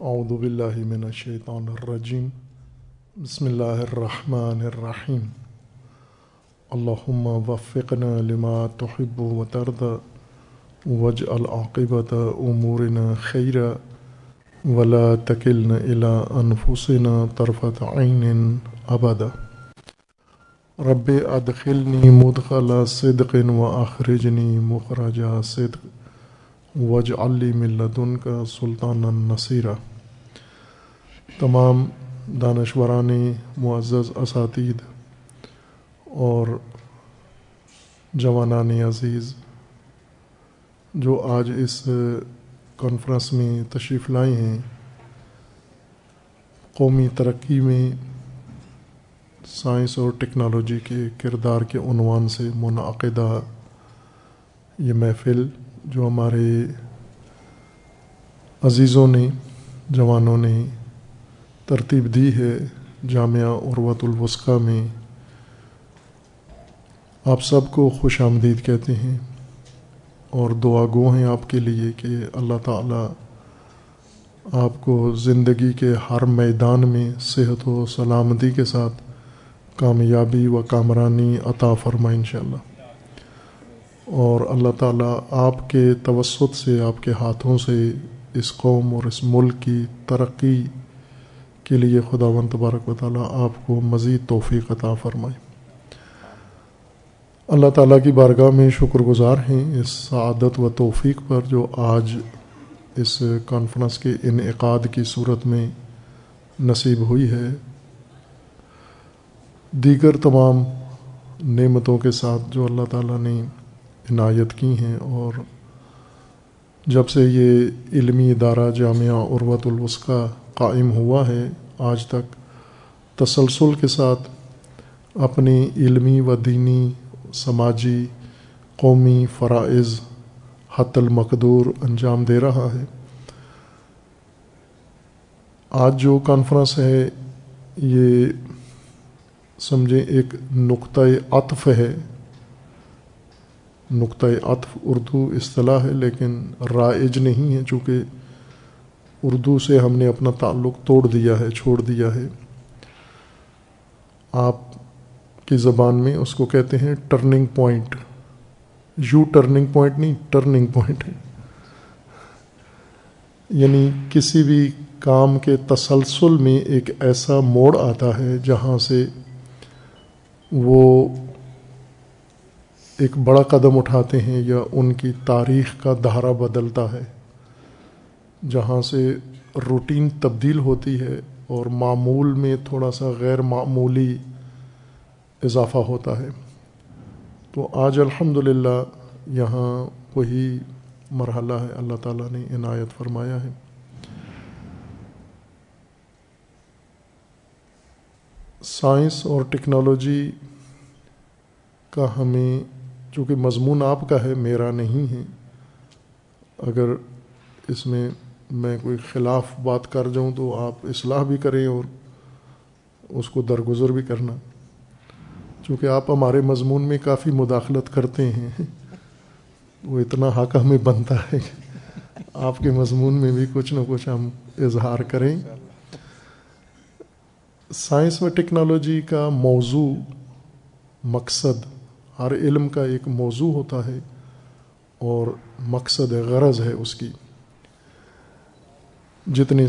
اعوذ باللہ من الشیطان الرجیم۔ بسم اللہ الرحمن الرحیم۔ اللہم وفقنا لما تحب و ترد وجعل عاقبت امورنا خیرا ولا تکلنا الى انفسنا طرفت عین ابدا۔ رب ادخلنی مدخل صدق و اخرجنی مخرج صدق۔ وج علی ملدن کا سلطان النصیرہ تمام دانشوران معزز اساتید اور جوانان عزیز جو آج اس کانفرنس میں تشریف لائے ہیں، قومی ترقی میں سائنس اور ٹیکنالوجی کے کردار کے عنوان سے منعقدہ یہ محفل جو ہمارے عزیزوں نے، جوانوں نے ترتیب دی ہے جامعہ عروت الوسقہ میں۔ آپ سب کو خوش آمدید کہتے ہیں اور دعا گو ہیں آپ کے لیے کہ اللہ تعالیٰ آپ کو زندگی کے ہر میدان میں صحت و سلامتی کے ساتھ کامیابی و کامرانی عطا فرمائے انشاءاللہ۔ اور اللہ تعالیٰ آپ کے توسط سے، آپ کے ہاتھوں سے اس قوم اور اس ملک کی ترقی کے لیے خدا و تبارک و تعالیٰ آپ کو مزید توفیق عطا فرمائے۔ اللہ تعالیٰ کی بارگاہ میں شکر گزار ہیں اس سعادت و توفیق پر جو آج اس کانفرنس کے انعقاد کی صورت میں نصیب ہوئی ہے۔ دیگر تمام نعمتوں کے ساتھ جو اللہ تعالیٰ نے عنایت کی ہیں اور جب سے یہ علمی ادارہ جامعہ عروت الوسقہ قائم ہوا ہے آج تک۔ تسلسل کے ساتھ اپنی علمی و دینی، سماجی، قومی فرائض حت المقدور انجام دے رہا ہے۔ آج جو کانفرنس ہے، یہ سمجھیں ایک نقطۂ عطف ہے۔ نقطۂ عطف اردو اصطلاح ہے، لیکن رائج نہیں ہے، چونکہ اردو سے ہم نے اپنا تعلق توڑ دیا ہے، چھوڑ دیا ہے۔ آپ کی زبان میں اس کو کہتے ہیں turning point U turning point نہیں ٹرننگ پوائنٹ ہے۔ یعنی کسی بھی کام کے تسلسل میں ایک ایسا موڑ آتا ہے جہاں سے وہ ایک بڑا قدم اٹھاتے ہیں یا ان کی تاریخ کا دہرا بدلتا ہے۔ جہاں سے روٹین تبدیل ہوتی ہے اور معمول میں تھوڑا سا غیر معمولی اضافہ ہوتا ہے۔ تو آج الحمد للہ یہاں وہی مرحلہ ہے۔ اللہ تعالیٰ نے عنایت فرمایا ہے۔ سائنس اور ٹیکنالوجی کا ہمیں، چونکہ مضمون آپ کا ہے، میرا نہیں ہے۔ اگر اس میں میں کوئی خلاف بات کر جاؤں تو آپ اصلاح بھی کریں اور اس کو درگزر بھی کرنا۔ چونکہ آپ ہمارے مضمون میں کافی مداخلت کرتے ہیں۔ وہ اتنا حق ہمیں بنتا ہے۔ کہ آپ کے مضمون میں بھی کچھ نہ کچھ ہم اظہار کریں۔ سائنس و ٹیکنالوجی کا موضوع، مقصد، ہر علم کا ایک موضوع ہوتا ہے اور مقصد غرض ہے اس کی۔ جتنی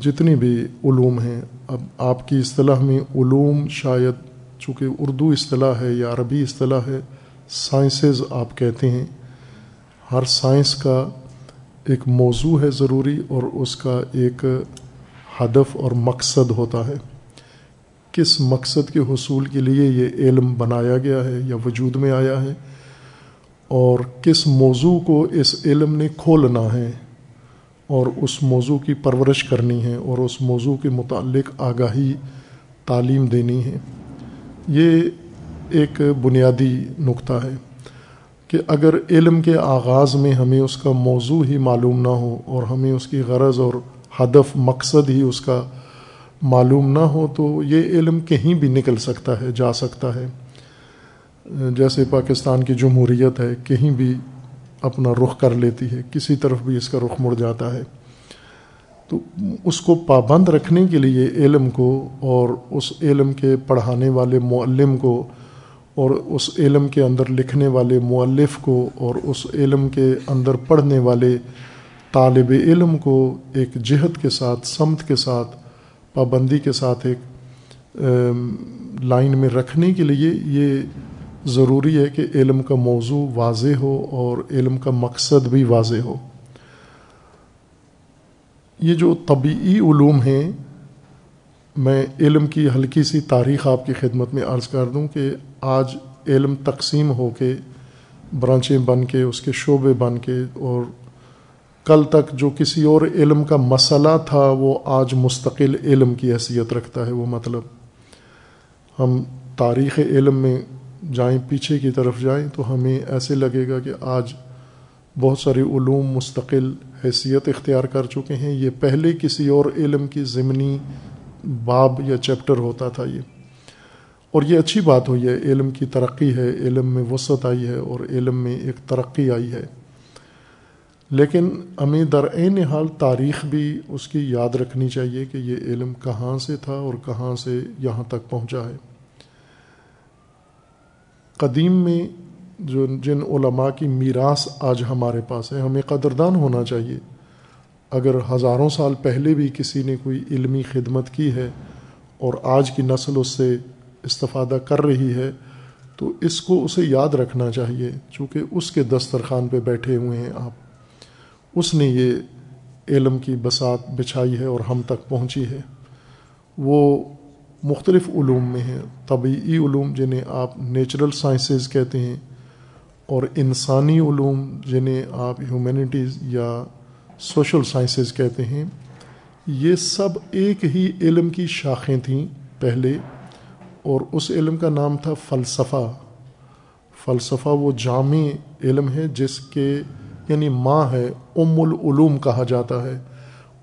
جتنی بھی علوم ہیں، اب آپ کی اصطلاح میں علوم شاید چونکہ اردو اصطلاح ہے یا عربی اصطلاح ہے، سائنسز آپ کہتے ہیں، ہر سائنس کا ایک موضوع ہے ضروری اور اس کا ایک ہدف اور مقصد ہوتا ہے۔ کس مقصد کے حصول کے لیے یہ علم بنایا گیا ہے یا وجود میں آیا ہے اور کس موضوع کو اس علم نے کھولنا ہے۔ اور اس موضوع کی پرورش کرنی ہے اور اس موضوع کے متعلق آگاہی تعلیم دینی ہے۔ یہ ایک بنیادی نقطہ ہے کہ اگر علم کے آغاز میں ہمیں اس کا موضوع ہی معلوم نہ ہو اور ہمیں اس کی غرض اور ہدف، مقصد ہی اس کا معلوم نہ ہو تو یہ علم کہیں بھی نکل سکتا ہے، جا سکتا ہے۔ جیسے پاکستان کی جمہوریت ہے، کہیں بھی اپنا رخ کر لیتی ہے، کسی طرف بھی اس کا رخ مڑ جاتا ہے۔ تو اس کو پابند رکھنے کے لیے علم کو اور اس علم کے پڑھانے والے معلم کو اور اس علم کے اندر لکھنے والے مؤلف کو اور اس علم کے اندر پڑھنے والے طالب علم کو ایک جہت کے ساتھ، سمت کے ساتھ، پابندی کے ساتھ ایک لائن میں رکھنے کے لیے یہ ضروری ہے کہ علم کا موضوع واضح ہو اور علم کا مقصد بھی واضح ہو۔ یہ جو طبعی علوم ہیں، میں علم کی ہلکی سی تاریخ آپ کی خدمت میں عرض کر دوں کہ آج علم تقسیم ہو کے، برانچیں بن کے، اس کے شعبے بن کے، اور کل تک جو کسی اور علم کا مسئلہ تھا، وہ آج مستقل علم کی حیثیت رکھتا ہے۔ وہ مطلب ہم تاریخ علم میں جائیں، پیچھے کی طرف جائیں، تو ہمیں ایسے لگے گا کہ آج بہت سارے علوم، مستقل حیثیت اختیار کر چکے ہیں۔ یہ پہلے کسی اور علم کی ضمنی باب یا چیپٹر ہوتا تھا یہ۔ اور یہ اچھی بات ہوئی ہے، علم کی ترقی ہے، علم میں وسعت آئی ہے اور علم میں ایک ترقی آئی ہے۔ لیکن ہمیں درعین حال تاریخ بھی اس کی یاد رکھنی چاہیے کہ یہ علم کہاں سے تھا اور کہاں سے یہاں تک پہنچا ہے۔ قدیم میں جو جن علماء کی میراث آج ہمارے پاس ہے، ہمیں قدردان ہونا چاہیے۔ اگر ہزاروں سال پہلے بھی کسی نے کوئی علمی خدمت کی ہے اور آج کی نسل اس سے استفادہ کر رہی ہے، تو اس کو اسے یاد رکھنا چاہیے۔ چونکہ اس کے دسترخوان پہ بیٹھے ہوئے ہیں آپ۔ اس نے یہ علم کی بسات بچھائی ہے اور ہم تک پہنچی ہے۔ وہ مختلف علوم میں ہیں طبعی علوم جنہیں آپ نیچرل سائنسز کہتے ہیں اور انسانی علوم جنہیں آپ ہیومینٹیز یا سوشل سائنسز کہتے ہیں۔ یہ سب ایک ہی علم کی شاخیں تھیں پہلے اور اس علم کا نام تھا فلسفہ۔ فلسفہ وہ جامع علم ہے جس کے یعنی ماں ہے، ام العلوم کہا جاتا ہے۔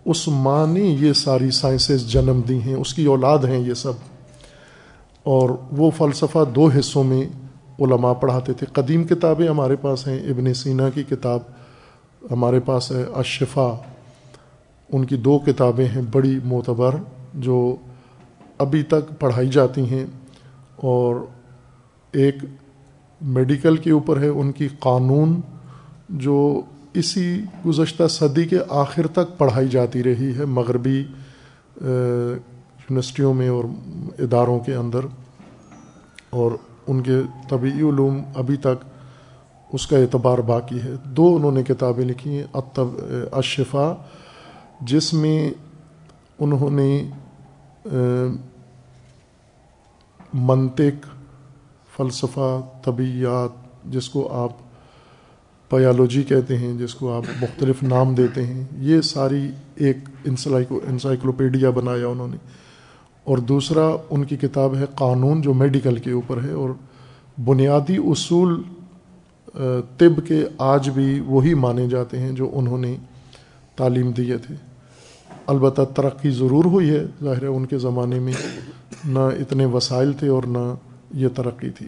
اس ماں نے یہ ساری سائنسز جنم دی ہیں، اس کی اولاد ہیں یہ سب۔ اور وہ فلسفہ دو حصوں میں علماء پڑھاتے تھے۔ قدیم کتابیں ہمارے پاس ہیں، ابن سینا کی کتاب ہمارے پاس ہے اشفا ان کی دو کتابیں ہیں بڑی معتبر، جو ابھی تک پڑھائی جاتی ہیں۔ اور ایک میڈیکل کے اوپر ہے، ان کی قانون، جو اسی گزشتہ صدی کے آخر تک پڑھائی جاتی رہی ہے مغربی یونیورسٹیوں میں اور اداروں کے اندر، اور ان کے طبعی علوم ابھی تک اس کا اعتبار باقی ہے۔ دو انہوں نے کتابیں لکھی ہیں اشفا جس میں انہوں نے منطق، فلسفہ طبیعت جس کو آپ پیالوجی کہتے ہیں، جس کو آپ مختلف نام دیتے ہیں۔ یہ ساری ایک انسلائکو انسائکلوپیڈیا بنایا انہوں نے۔ اور دوسرا، ان کی کتاب ہے قانون جو میڈیکل کے اوپر ہے۔ اور بنیادی اصول طب کے آج بھی وہی مانے جاتے ہیں جو انہوں نے تعلیم دیے تھے۔ البتہ ترقی ضرور ہوئی ہے۔ ظاہر ہے، ان کے زمانے میں نہ اتنے وسائل تھے اور نہ یہ ترقی تھی۔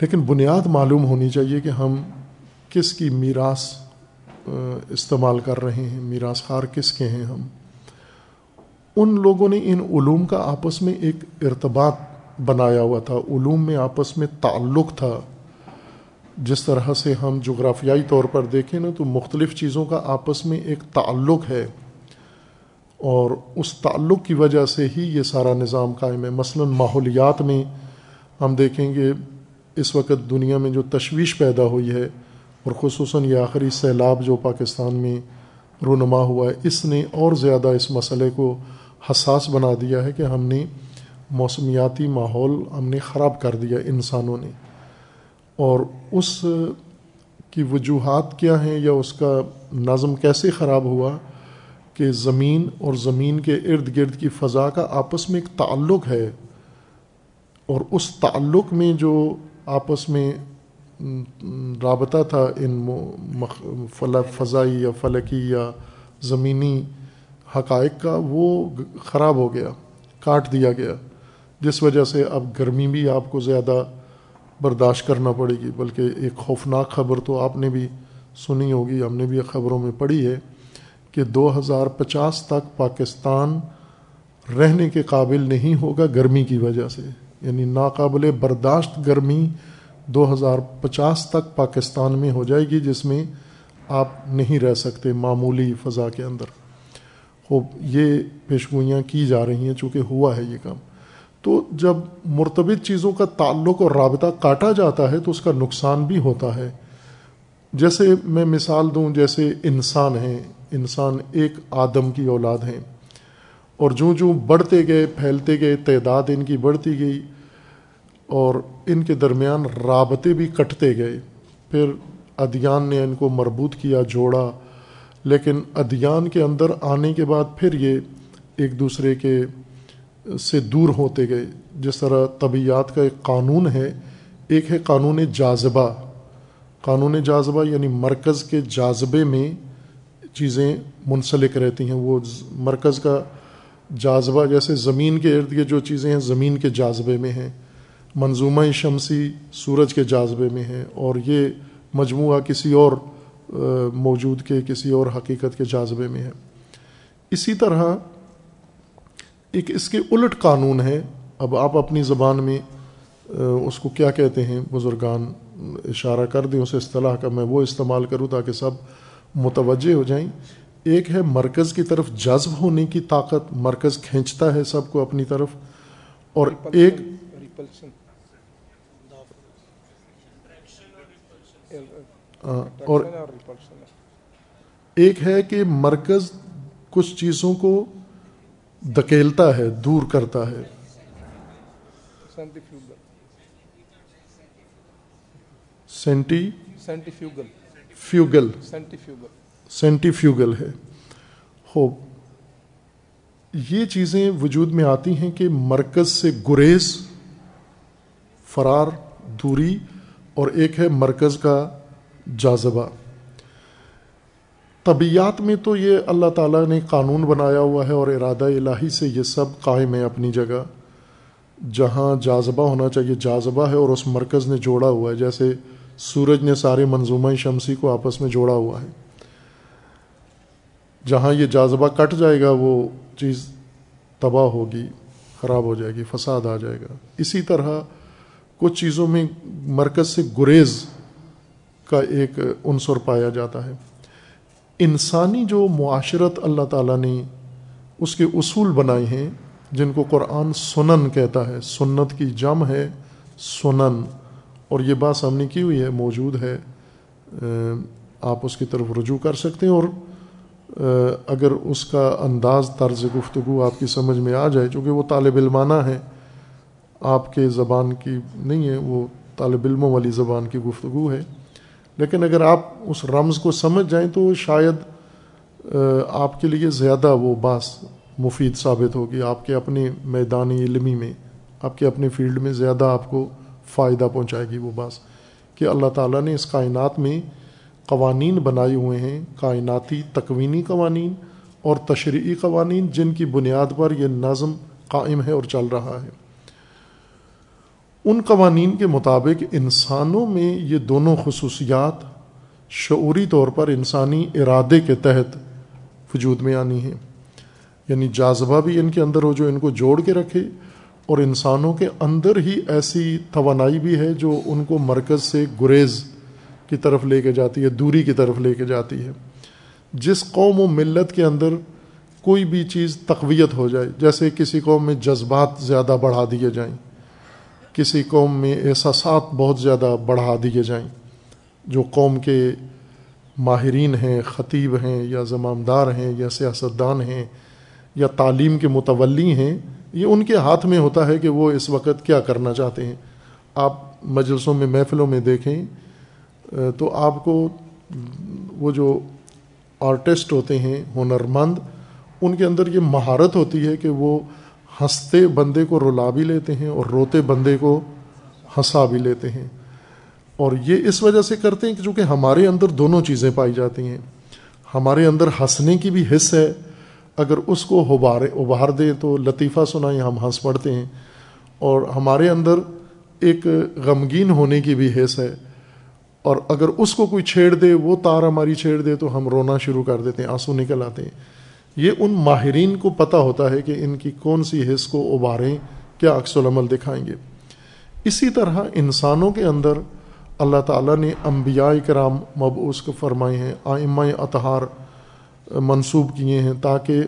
لیکن بنیاد معلوم ہونی چاہیے کہ ہم کس کی میراث استعمال کر رہے ہیں، میراث خار کس کے ہیں ہم؟ ان لوگوں نے ان علوم کا آپس میں ایک ارتباط بنایا ہوا تھا، علوم میں آپس میں تعلق تھا۔ جس طرح سے ہم جغرافیائی طور پر دیکھیں نا، تو مختلف چیزوں کا آپس میں ایک تعلق ہے۔ اور اس تعلق کی وجہ سے ہی یہ سارا نظام قائم ہے۔ مثلا ماحولیات میں ہم دیکھیں گے اس وقت دنیا میں جو تشویش پیدا ہوئی ہے اور خصوصاً یہ آخری سیلاب جو پاکستان میں رونما ہوا ہے، اس نے اور زیادہ اس مسئلے کو حساس بنا دیا ہے کہ ہم نے موسمیاتی ماحول ہم نے خراب کر دیا انسانوں نے۔ اور اس کی وجوہات کیا ہیں یا اس کا نظم کیسے خراب ہوا کہ زمین اور زمین کے ارد گرد کی فضا کا آپس میں ایک تعلق ہے اور اس تعلق میں جو آپس میں رابطہ تھا ان فضائی یا فلکی یا زمینی حقائق کا، وہ خراب ہو گیا، کاٹ دیا گیا، جس وجہ سے اب گرمی بھی آپ کو زیادہ برداشت کرنا پڑے گی، بلکہ ایک خوفناک خبر تو آپ نے بھی سنی ہوگی، ہم نے بھی خبروں میں پڑھی ہے کہ کہ دو ہزار پچاس تک پاکستان رہنے کے قابل نہیں ہوگا گرمی کی وجہ سے۔ یعنی ناقابل برداشت گرمی دو ہزار پچاس تک پاکستان میں ہو جائے گی، جس میں آپ نہیں رہ سکتے معمولی فضا کے اندر۔ خوب، یہ پیشگوئیاں کی جا رہی ہیں چونکہ ہوا ہے یہ کام۔ تو جب مرتبط چیزوں کا تعلق اور رابطہ کاٹا جاتا ہے تو اس کا نقصان بھی ہوتا ہے۔ جیسے میں مثال دوں، جیسے انسان ہیں، انسان ایک آدم کی اولاد ہیں۔ اور جوں جوں بڑھتے گئے، پھیلتے گئے، تعداد ان کی بڑھتی گئی اور ان کے درمیان رابطے بھی کٹتے گئے۔ پھر ادیان نے ان کو مربوط کیا، جوڑا۔ لیکن ادیان کے اندر آنے کے بعد پھر یہ ایک دوسرے کے سے دور ہوتے گئے۔ جس طرح طبیعت کا ایک قانون ہے، ایک ہے قانون جاذبہ۔ قانون جاذبہ یعنی مرکز کے جاذبے میں چیزیں منسلک رہتی ہیں۔ وہ مرکز کا جاذبہ جیسے زمین کے ارد گرد جو چیزیں ہیں، زمین کے جاذبے میں ہیں، منظومہ شمسی سورج کے جاذبے میں ہے اور یہ مجموعہ کسی اور موجود کے، کسی اور حقیقت کے جاذبے میں ہے اسی طرح ایک اس کے الٹ قانون ہے۔ اب آپ اپنی زبان میں اس کو کیا کہتے ہیں؟ بزرگان، اشارہ کر دیں اس اصطلاح کا میں وہ استعمال کروں تاکہ سب متوجہ ہو جائیں۔ ایک ہے مرکز کی طرف جذب ہونے کی طاقت مرکز کھینچتا ہے سب کو اپنی طرف اور ایک اور ایک ہے کہ مرکز کچھ چیزوں کو دکیلتا ہے دور کرتا ہے۔ سینٹی فیوگل۔ سینٹی فیوگل ہے۔ ہو یہ چیزیں وجود میں آتی ہیں کہ مرکز سے گریز، فرار، دوری اور ایک ہے مرکز کا جاذبہ۔ طبیعت میں تو یہ اللہ تعالیٰ نے قانون بنایا ہوا ہے اور ارادہ الہی سے یہ سب قائم ہے اپنی جگہ۔ جہاں جاذبہ ہونا چاہیے، جاذبہ ہے اور اس مرکز نے جوڑا ہوا ہے۔ جیسے سورج نے سارے منظومہ شمسی کو آپس میں جوڑا ہوا ہے۔ جہاں یہ جاذبہ کٹ جائے گا، وہ چیز تباہ ہوگی، خراب ہو جائے گی، فساد آ جائے گا۔ اسی طرح کچھ چیزوں میں مرکز سے گریز کا ایک عنصر پایا جاتا ہے۔ انسانی جو معاشرت اللہ تعالیٰ نے اس کے اصول بنائے ہیں، جن کو قرآن سنن کہتا ہے، سنت کی جم ہے سنن، اور یہ بات سامنے کی ہوئی ہے، موجود ہے آپ اس کی طرف رجوع کر سکتے ہیں، اور اگر اس کا انداز طرز گفتگو آپ کی سمجھ میں آ جائے، چونکہ وہ طالب علمانہ ہے آپ کے زبان کی نہیں ہے، وہ طالب علموں والی زبان کی گفتگو ہے۔ لیکن اگر آپ اس رمز کو سمجھ جائیں تو شاید آپ کے لیے زیادہ وہ باس مفید ثابت ہوگی۔ آپ کے اپنے میدانی علمی میں، آپ کے اپنے فیلڈ میں زیادہ آپ کو فائدہ پہنچائے گی وہ باس۔ کہ اللہ تعالیٰ نے اس کائنات میں قوانین بنائے ہوئے ہیں، کائناتی تکوینی قوانین اور تشریعی قوانین جن کی بنیاد پر یہ نظم قائم ہے اور چل رہا ہے۔ ان قوانین کے مطابق انسانوں میں یہ دونوں خصوصیات شعوری طور پر انسانی ارادے کے تحت وجود میں آنی ہیں۔ یعنی جاذبہ بھی ان کے اندر ہو جو ان کو جوڑ کے رکھے اور انسانوں کے اندر ہی ایسی توانائی بھی ہے جو ان کو مرکز سے گریز کی طرف لے کے جاتی ہے، دوری کی طرف لے کے جاتی ہے۔ جس قوم و ملت کے اندر کوئی بھی چیز تقویت ہو جائے، جیسے کسی قوم میں جذبات زیادہ بڑھا دیے جائیں، کسی قوم میں احساسات بہت زیادہ بڑھا دیے جائیں، جو قوم کے ماہرین ہیں، خطیب ہیں، یا زمامدار ہیں، یا سیاستدان ہیں، یا تعلیم کے متولی ہیں، یہ ان کے ہاتھ میں ہوتا ہے کہ وہ اس وقت کیا کرنا چاہتے ہیں۔ آپ مجلسوں میں، محفلوں میں دیکھیں تو آپ کو وہ جو آرٹسٹ ہوتے ہیں، ہنرمند، ان کے اندر یہ مہارت ہوتی ہے کہ وہ ہنستے بندے کو رلا بھی لیتے ہیں اور روتے بندے کو ہنسا بھی لیتے ہیں۔ اور یہ اس وجہ سے کرتے ہیں کہ چونکہ ہمارے اندر دونوں چیزیں پائی جاتی ہیں۔ ہمارے اندر ہنسنے کی بھی حص ہے۔ اگر اس کو ابار ابھار دیں تو لطیفہ سنائیں، ہم ہنس پڑتے ہیں۔ اور ہمارے اندر ایک غمگین ہونے کی بھی حص ہے۔ اور اگر اس کو کوئی چھیڑ دے، وہ تار ہماری چھیڑ دے، تو ہم رونا شروع کر دیتے ہیں، آنسو نکل آتے ہیں۔ یہ ان ماہرین کو پتہ ہوتا ہے کہ ان کی کون سی حص کو ابھاریں، کیا عکس العمل دکھائیں گے۔ اسی طرح انسانوں کے اندر اللہ تعالیٰ نے انبیاء کرام مبعوث کو فرمائے ہیں، آئمہ اطہار منسوب کیے ہیں تاکہ،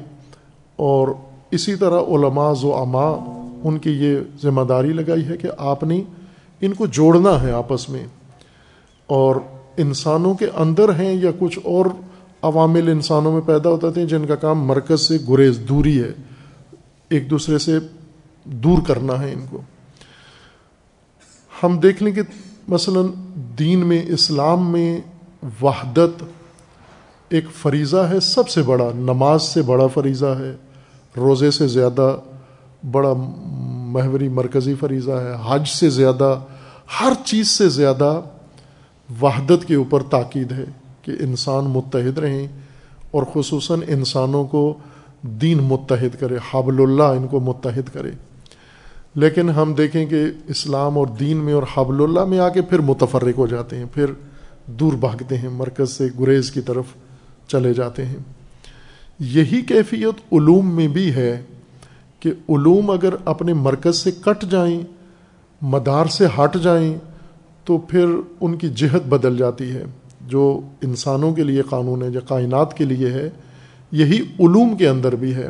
اور اسی طرح علماء و اما ان کی یہ ذمہ داری لگائی ہے کہ آپ نے ان کو جوڑنا ہے آپس میں۔ اور انسانوں کے اندر ہیں یا کچھ اور عوامل انسانوں میں پیدا ہوتے تھے جن کا کام مرکز سے گریز دوری ہے، ایک دوسرے سے دور کرنا ہے ان کو۔ ہم دیکھ لیں کہ مثلا دین میں، اسلام میں وحدت ایک فریضہ ہے، سب سے بڑا، نماز سے بڑا فریضہ ہے، روزے سے زیادہ بڑا محوری مرکزی فریضہ ہے، حج سے زیادہ، ہر چیز سے زیادہ وحدت کے اوپر تاکید ہے کہ انسان متحد رہیں اور خصوصاً انسانوں کو دین متحد کرے، حبل اللہ ان کو متحد کرے۔ لیکن ہم دیکھیں کہ اسلام اور دین میں اور حبل اللہ میں آ کے پھر متفرق ہو جاتے ہیں، پھر دور بھاگتے ہیں، مرکز سے گریز کی طرف چلے جاتے ہیں۔ یہی کیفیت علوم میں بھی ہے کہ علوم اگر اپنے مرکز سے کٹ جائیں، مدار سے ہٹ جائیں تو پھر ان کی جہت بدل جاتی ہے جو انسانوں کے لیے قانون ہے جو کائنات کے لیے ہے یہی علوم کے اندر بھی ہے۔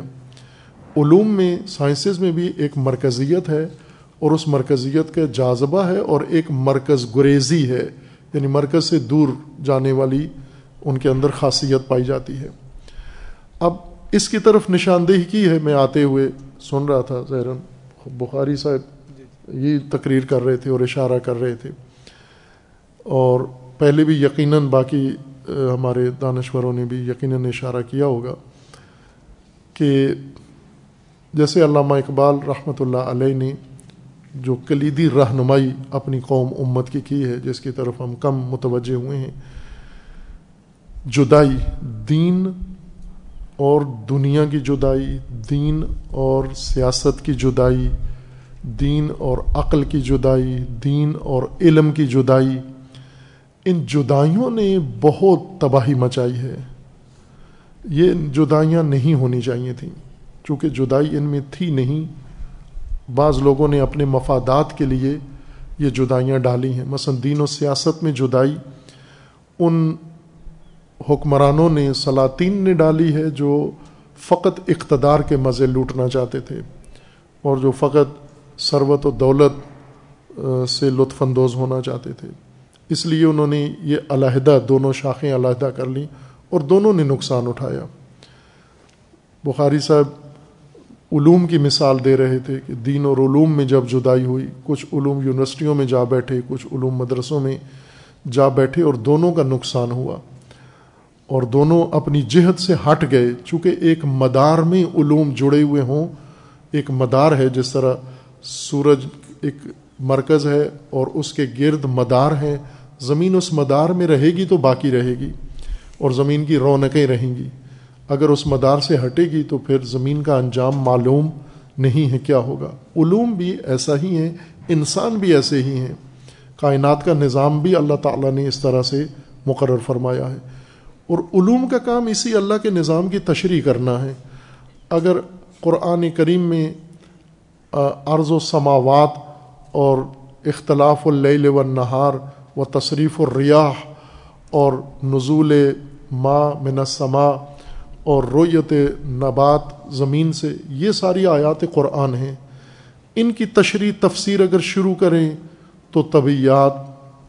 علوم میں سائنسز میں بھی ایک مرکزیت ہے اور اس مرکزیت کا جاذبہ ہے اور ایک مرکز گریزی ہے یعنی مرکز سے دور جانے والی ان کے اندر خاصیت پائی جاتی ہے۔ اب اس کی طرف نشاندہی کی ہے میں آتے ہوئے سن رہا تھا زہرن بخاری صاحب یہ تقریر کر رہے تھے اور اشارہ کر رہے تھے۔ اور پہلے بھی یقیناً باقی ہمارے دانشوروں نے بھی یقیناً اشارہ کیا ہوگا کہ جیسے علامہ اقبال رحمۃ اللہ علیہ نے جو کلیدی رہنمائی اپنی قوم امت کی کی ہے، جس کی طرف ہم کم متوجہ ہوئے ہیں، جدائی دین اور دنیا کی جدائی دین اور سیاست کی جدائی دین اور عقل کی جدائی دین اور علم کی جدائی ان جدائیوں نے بہت تباہی مچائی ہے۔ یہ جدائیاں نہیں ہونی چاہیے تھیں۔ چونکہ جدائی ان میں تھی نہیں، بعض لوگوں نے اپنے مفادات کے لیے یہ جدائیاں ڈالی ہیں۔ مثلا دین و سیاست میں جدائی، ان حکمرانوں نے سلاطین نے ڈالی ہے جو فقط اقتدار کے مزے لوٹنا چاہتے تھے، اور جو فقط ثروت و دولت سے لطف اندوز ہونا چاہتے تھے۔ اس لیے انہوں نے یہ علیحدہ دونوں شاخیں علیحدہ کر لیں اور دونوں نے نقصان اٹھایا۔ بخاری صاحب علوم کی مثال دے رہے تھے کہ دین اور علوم میں جب جدائی ہوئی، کچھ علوم یونیورسٹیوں میں جا بیٹھے، کچھ علوم مدرسوں میں جا بیٹھے اور دونوں کا نقصان ہوا۔ اور دونوں اپنی جہت سے ہٹ گئے، چونکہ ایک مدار میں علوم جڑے ہوئے ہوں، ایک مدار ہے جس طرح سورج ایک مرکز ہے اور اس کے گرد مدار ہیں۔ زمین اس مدار میں رہے گی تو باقی رہے گی اور زمین کی رونقیں رہیں گی۔ اگر اس مدار سے ہٹے گی تو پھر زمین کا انجام معلوم نہیں ہے کیا ہوگا۔ علوم بھی ایسا ہی ہیں، انسان بھی ایسے ہی ہیں۔ کائنات کا نظام بھی اللہ تعالیٰ نے اس طرح سے مقرر فرمایا ہے۔ اور علوم کا کام اسی اللہ کے نظام کی تشریح کرنا ہے۔ اگر قرآن کریم میں عرض و سماوات اور اختلاف اللیل و نہار و تصریف الریاح اور نزول ما من السماء اور رویت نبات زمین سے۔ یہ ساری آیات قرآن ہیں۔ ان کی تشریح تفسیر اگر شروع کریں تو طبیعت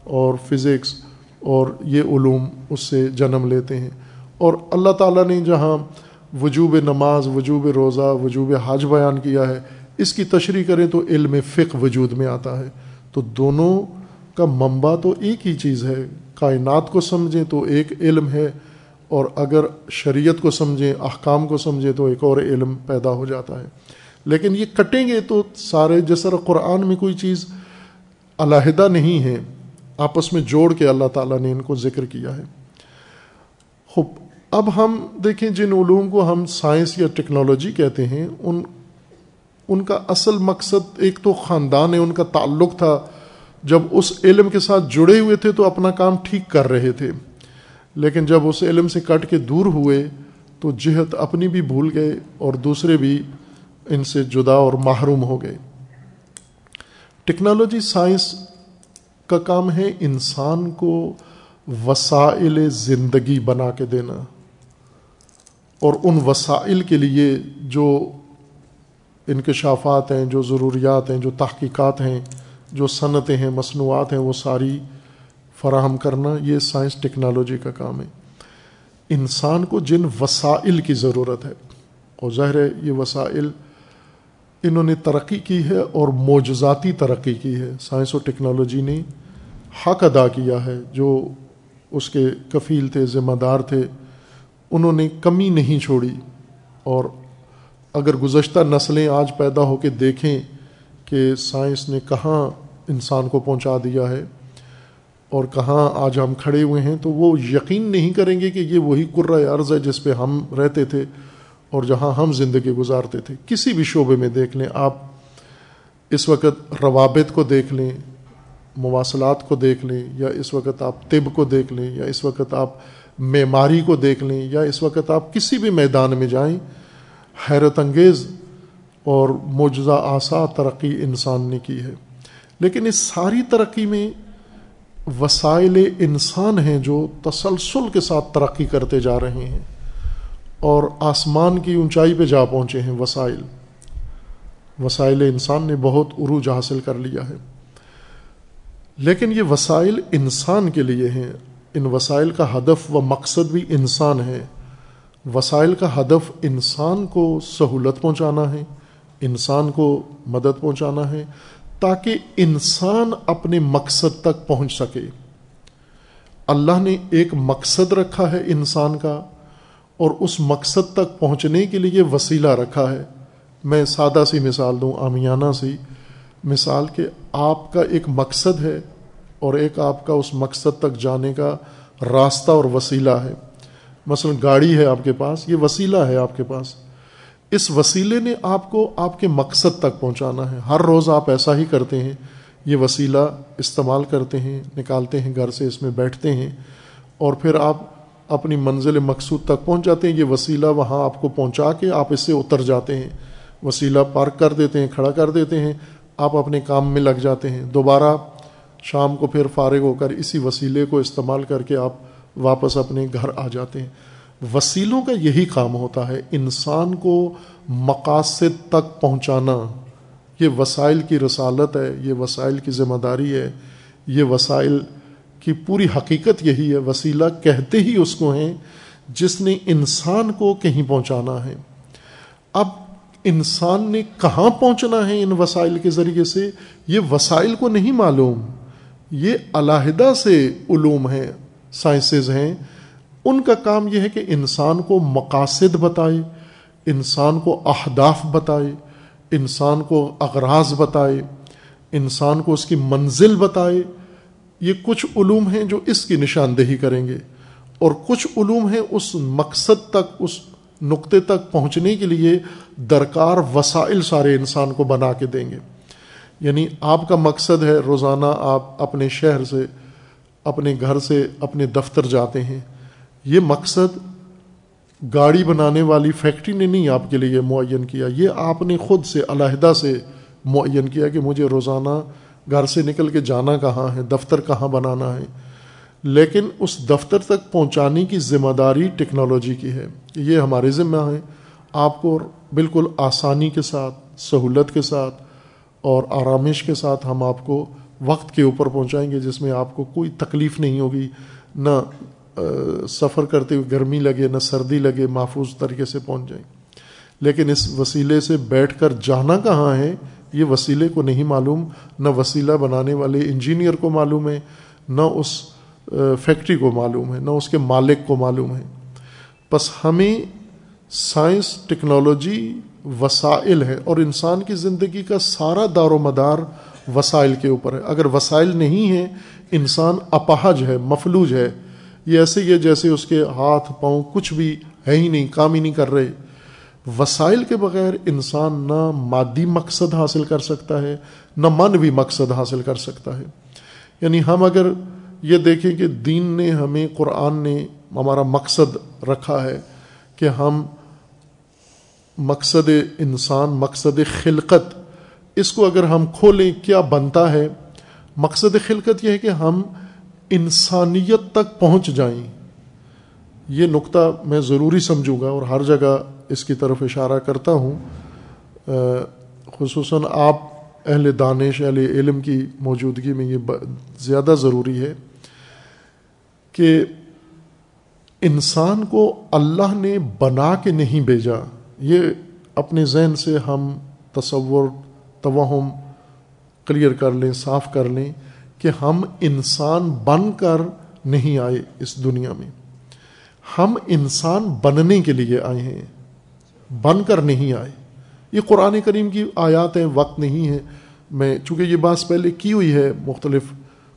اور فزکس اور یہ علوم اس سے جنم لیتے ہیں۔ اور اللہ تعالیٰ نے جہاں وجوب نماز، وجوب روزہ، وجوب حج بیان کیا ہے، اس کی تشریح کریں تو علم فقہ وجود میں آتا ہے۔ تو دونوں کا منبع تو ایک ہی چیز ہے۔ کائنات کو سمجھیں تو ایک علم ہے، اور اگر شریعت کو سمجھیں، احکام کو سمجھیں تو ایک اور علم پیدا ہو جاتا ہے۔ لیکن یہ کٹیں گے تو سارے جس طرح قرآن میں کوئی چیز علیحدہ نہیں ہے۔ آپس میں جوڑ کے اللہ تعالیٰ نے ان کو ذکر کیا ہے۔ خوب، اب ہم دیکھیں جن علوم کو ہم سائنس یا ٹیکنالوجی کہتے ہیں، ان ان کا اصل مقصد ایک تو خاندان ہے، ان کا تعلق تھا۔ جب اس علم کے ساتھ جڑے ہوئے تھے تو اپنا کام ٹھیک کر رہے تھے۔ لیکن جب اس علم سے کٹ کے دور ہوئے تو جہت اپنی بھی بھول گئے اور دوسرے بھی ان سے جدا اور محروم ہو گئے۔ ٹیکنالوجی سائنس کا کام ہے انسان کو وسائل زندگی بنا کے دینا۔ اور ان وسائل کے لیے جو انکشافات ہیں، جو ضروریات ہیں، جو تحقیقات ہیں جو صنعتیں ہیں، مصنوعات ہیں، وہ ساری فراہم کرنا یہ سائنس ٹیکنالوجی کا کام ہے۔ انسان کو جن وسائل کی ضرورت ہے، اور ظاہر ہے یہ وسائل انہوں نے ترقی کی ہے اور معجزاتی ترقی کی ہے۔ سائنس و ٹیکنالوجی نے حق ادا کیا ہے۔ جو اس کے کفیل تھے، ذمہ دار تھے، انہوں نے کمی نہیں چھوڑی۔ اور اگر گزشتہ نسلیں آج پیدا ہو کے دیکھیں کہ سائنس نے کہاں انسان کو پہنچا دیا ہے اور کہاں آج ہم کھڑے ہوئے ہیں تو وہ یقین نہیں کریں گے کہ یہ وہی قرۂۂ عرض ہے جس پہ ہم رہتے تھے اور جہاں ہم زندگی گزارتے تھے۔ کسی بھی شعبے میں دیکھ لیں، آپ اس وقت روابط کو دیکھ لیں، مواصلات کو دیکھ لیں، یا اس وقت آپ طب کو دیکھ لیں، یا اس وقت آپ معماری کو دیکھ لیں، یا اس وقت آپ کسی بھی میدان میں جائیں، حیرت انگیز اور معجزہ آسا ترقی انسان نے کی ہے۔ لیکن اس ساری ترقی میں وسائل انسان ہیں جو تسلسل کے ساتھ ترقی کرتے جا رہے ہیں اور آسمان کی اونچائی پہ جا پہنچے ہیں وسائل۔ وسائل انسان نے بہت عروج حاصل کر لیا ہے۔ لیکن یہ وسائل انسان کے لیے ہیں۔ ان وسائل کا ہدف و مقصد بھی انسان ہے۔ وسائل کا ہدف انسان کو سہولت پہنچانا ہے، انسان کو مدد پہنچانا ہے۔ تاکہ انسان اپنے مقصد تک پہنچ سکے۔ اللہ نے ایک مقصد رکھا ہے انسان کا، اور اس مقصد تک پہنچنے کے لیے وسیلہ رکھا ہے۔ میں سادہ سی مثال دوں، آمیانہ سی مثال کہ آپ کا ایک مقصد ہے اور ایک آپ کا اس مقصد تک جانے کا راستہ اور وسیلہ ہے۔ مثلا گاڑی ہے آپ کے پاس، یہ وسیلہ ہے آپ کے پاس۔ اس وسیلے نے آپ کو آپ کے مقصد تک پہنچانا ہے۔ ہر روز آپ ایسا ہی کرتے ہیں۔ یہ وسیلہ استعمال کرتے ہیں، نکالتے ہیں، گھر سے اس میں بیٹھتے ہیں اور پھر آپ اپنی منزل مقصود تک پہنچ جاتے ہیں۔ یہ وسیلہ وہاں آپ کو پہنچا کے آپ اس سے اتر جاتے ہیں۔ وسیلہ پارک کر دیتے ہیں، کھڑا کر دیتے ہیں۔ آپ اپنے کام میں لگ جاتے ہیں۔ دوبارہ شام کو پھر فارغ ہو کر اسی وسیلے کو استعمال کر کے آپ واپس اپنے گھر آ جاتے ہیں۔ وسیلوں کا یہی کام ہوتا ہے انسان کو مقاصد تک پہنچانا۔ یہ وسائل کی رسالت ہے، یہ وسائل کی ذمہ داری ہے، یہ وسائل کی پوری حقیقت یہی ہے۔ وسیلہ کہتے ہی اس کو ہیں جس نے انسان کو کہیں پہنچانا ہے۔ اب انسان نے کہاں پہنچنا ہے ان وسائل کے ذریعے سے؟ یہ وسائل کو نہیں معلوم۔ یہ علیحدہ سے علوم ہیں، سائنسز ہیں۔ ان کا کام یہ ہے کہ انسان کو مقاصد بتائے، انسان کو اہداف بتائے، انسان کو اغراض بتائے، انسان کو اس کی منزل بتائے۔ یہ کچھ علوم ہیں جو اس کی نشاندہی کریں گے، اور کچھ علوم ہیں اس مقصد تک، اس نقطے تک پہنچنے کے لیے درکار وسائل سارے انسان کو بنا کے دیں گے۔ یعنی آپ کا مقصد ہے روزانہ آپ اپنے شہر سے، اپنے گھر سے، اپنے دفتر جاتے ہیں۔ یہ مقصد گاڑی بنانے والی فیکٹری نے نہیں آپ کے لیے معین کیا، یہ آپ نے خود سے علیحدہ سے معین کیا کہ مجھے روزانہ گھر سے نکل کے جانا کہاں ہے، دفتر کہاں بنانا ہے۔ لیکن اس دفتر تک پہنچانے کی ذمہ داری ٹیکنالوجی کی ہے۔ یہ ہمارے ذمہ ہے۔ آپ کو بالکل آسانی کے ساتھ، سہولت کے ساتھ اور آرامش کے ساتھ ہم آپ کو وقت کے اوپر پہنچائیں گے جس میں آپ کو کوئی تکلیف نہیں ہوگی، نہ سفر کرتے ہوئے گرمی لگے، نہ سردی لگے، محفوظ طریقے سے پہنچ جائیں۔ لیکن اس وسیلے سے بیٹھ کر جانا کہاں ہے، یہ وسیلے کو نہیں معلوم۔ نہ وسیلہ بنانے والے انجینئر کو معلوم ہے، نہ اس فیکٹری کو معلوم ہے، نہ اس کے مالک کو معلوم ہے۔ بس ہمیں سائنس، ٹیکنالوجی وسائل ہے اور انسان کی زندگی کا سارا دار و مدار وسائل کے اوپر ہے۔ اگر وسائل نہیں ہیں، انسان اپہج ہے، مفلوج ہے۔ یہ ایسے ہی ہے جیسے اس کے ہاتھ پاؤں کچھ بھی ہے ہی نہیں، کام ہی نہیں کر رہے۔ وسائل کے بغیر انسان نہ مادی مقصد حاصل کر سکتا ہے، نہ من بھی مقصد حاصل کر سکتا ہے۔ یعنی ہم اگر یہ دیکھیں کہ دین نے ہمیں، قرآن نے ہمارا مقصد رکھا ہے کہ ہم مقصد انسان، مقصد خلقت، اس کو اگر ہم کھولیں کیا بنتا ہے؟ مقصد خلقت یہ ہے کہ ہم انسانیت تک پہنچ جائیں۔ یہ نقطہ میں ضروری سمجھوں گا اور ہر جگہ اس کی طرف اشارہ کرتا ہوں۔ خصوصاً آپ اہل دانش، اہل علم کی موجودگی میں یہ زیادہ ضروری ہے کہ انسان کو اللہ نے بنا کے نہیں بھیجا۔ یہ اپنے ذہن سے ہم تصور، توہم کلیئر کر لیں، صاف کر لیں۔ کہ ہم انسان بن کر نہیں آئے اس دنیا میں۔ ہم انسان بننے کے لیے آئے ہیں، بن کر نہیں آئے۔ یہ قرآن کریم کی آیات ہیں وقت نہیں ہے میں چونکہ یہ بات پہلے کی ہوئی ہے مختلف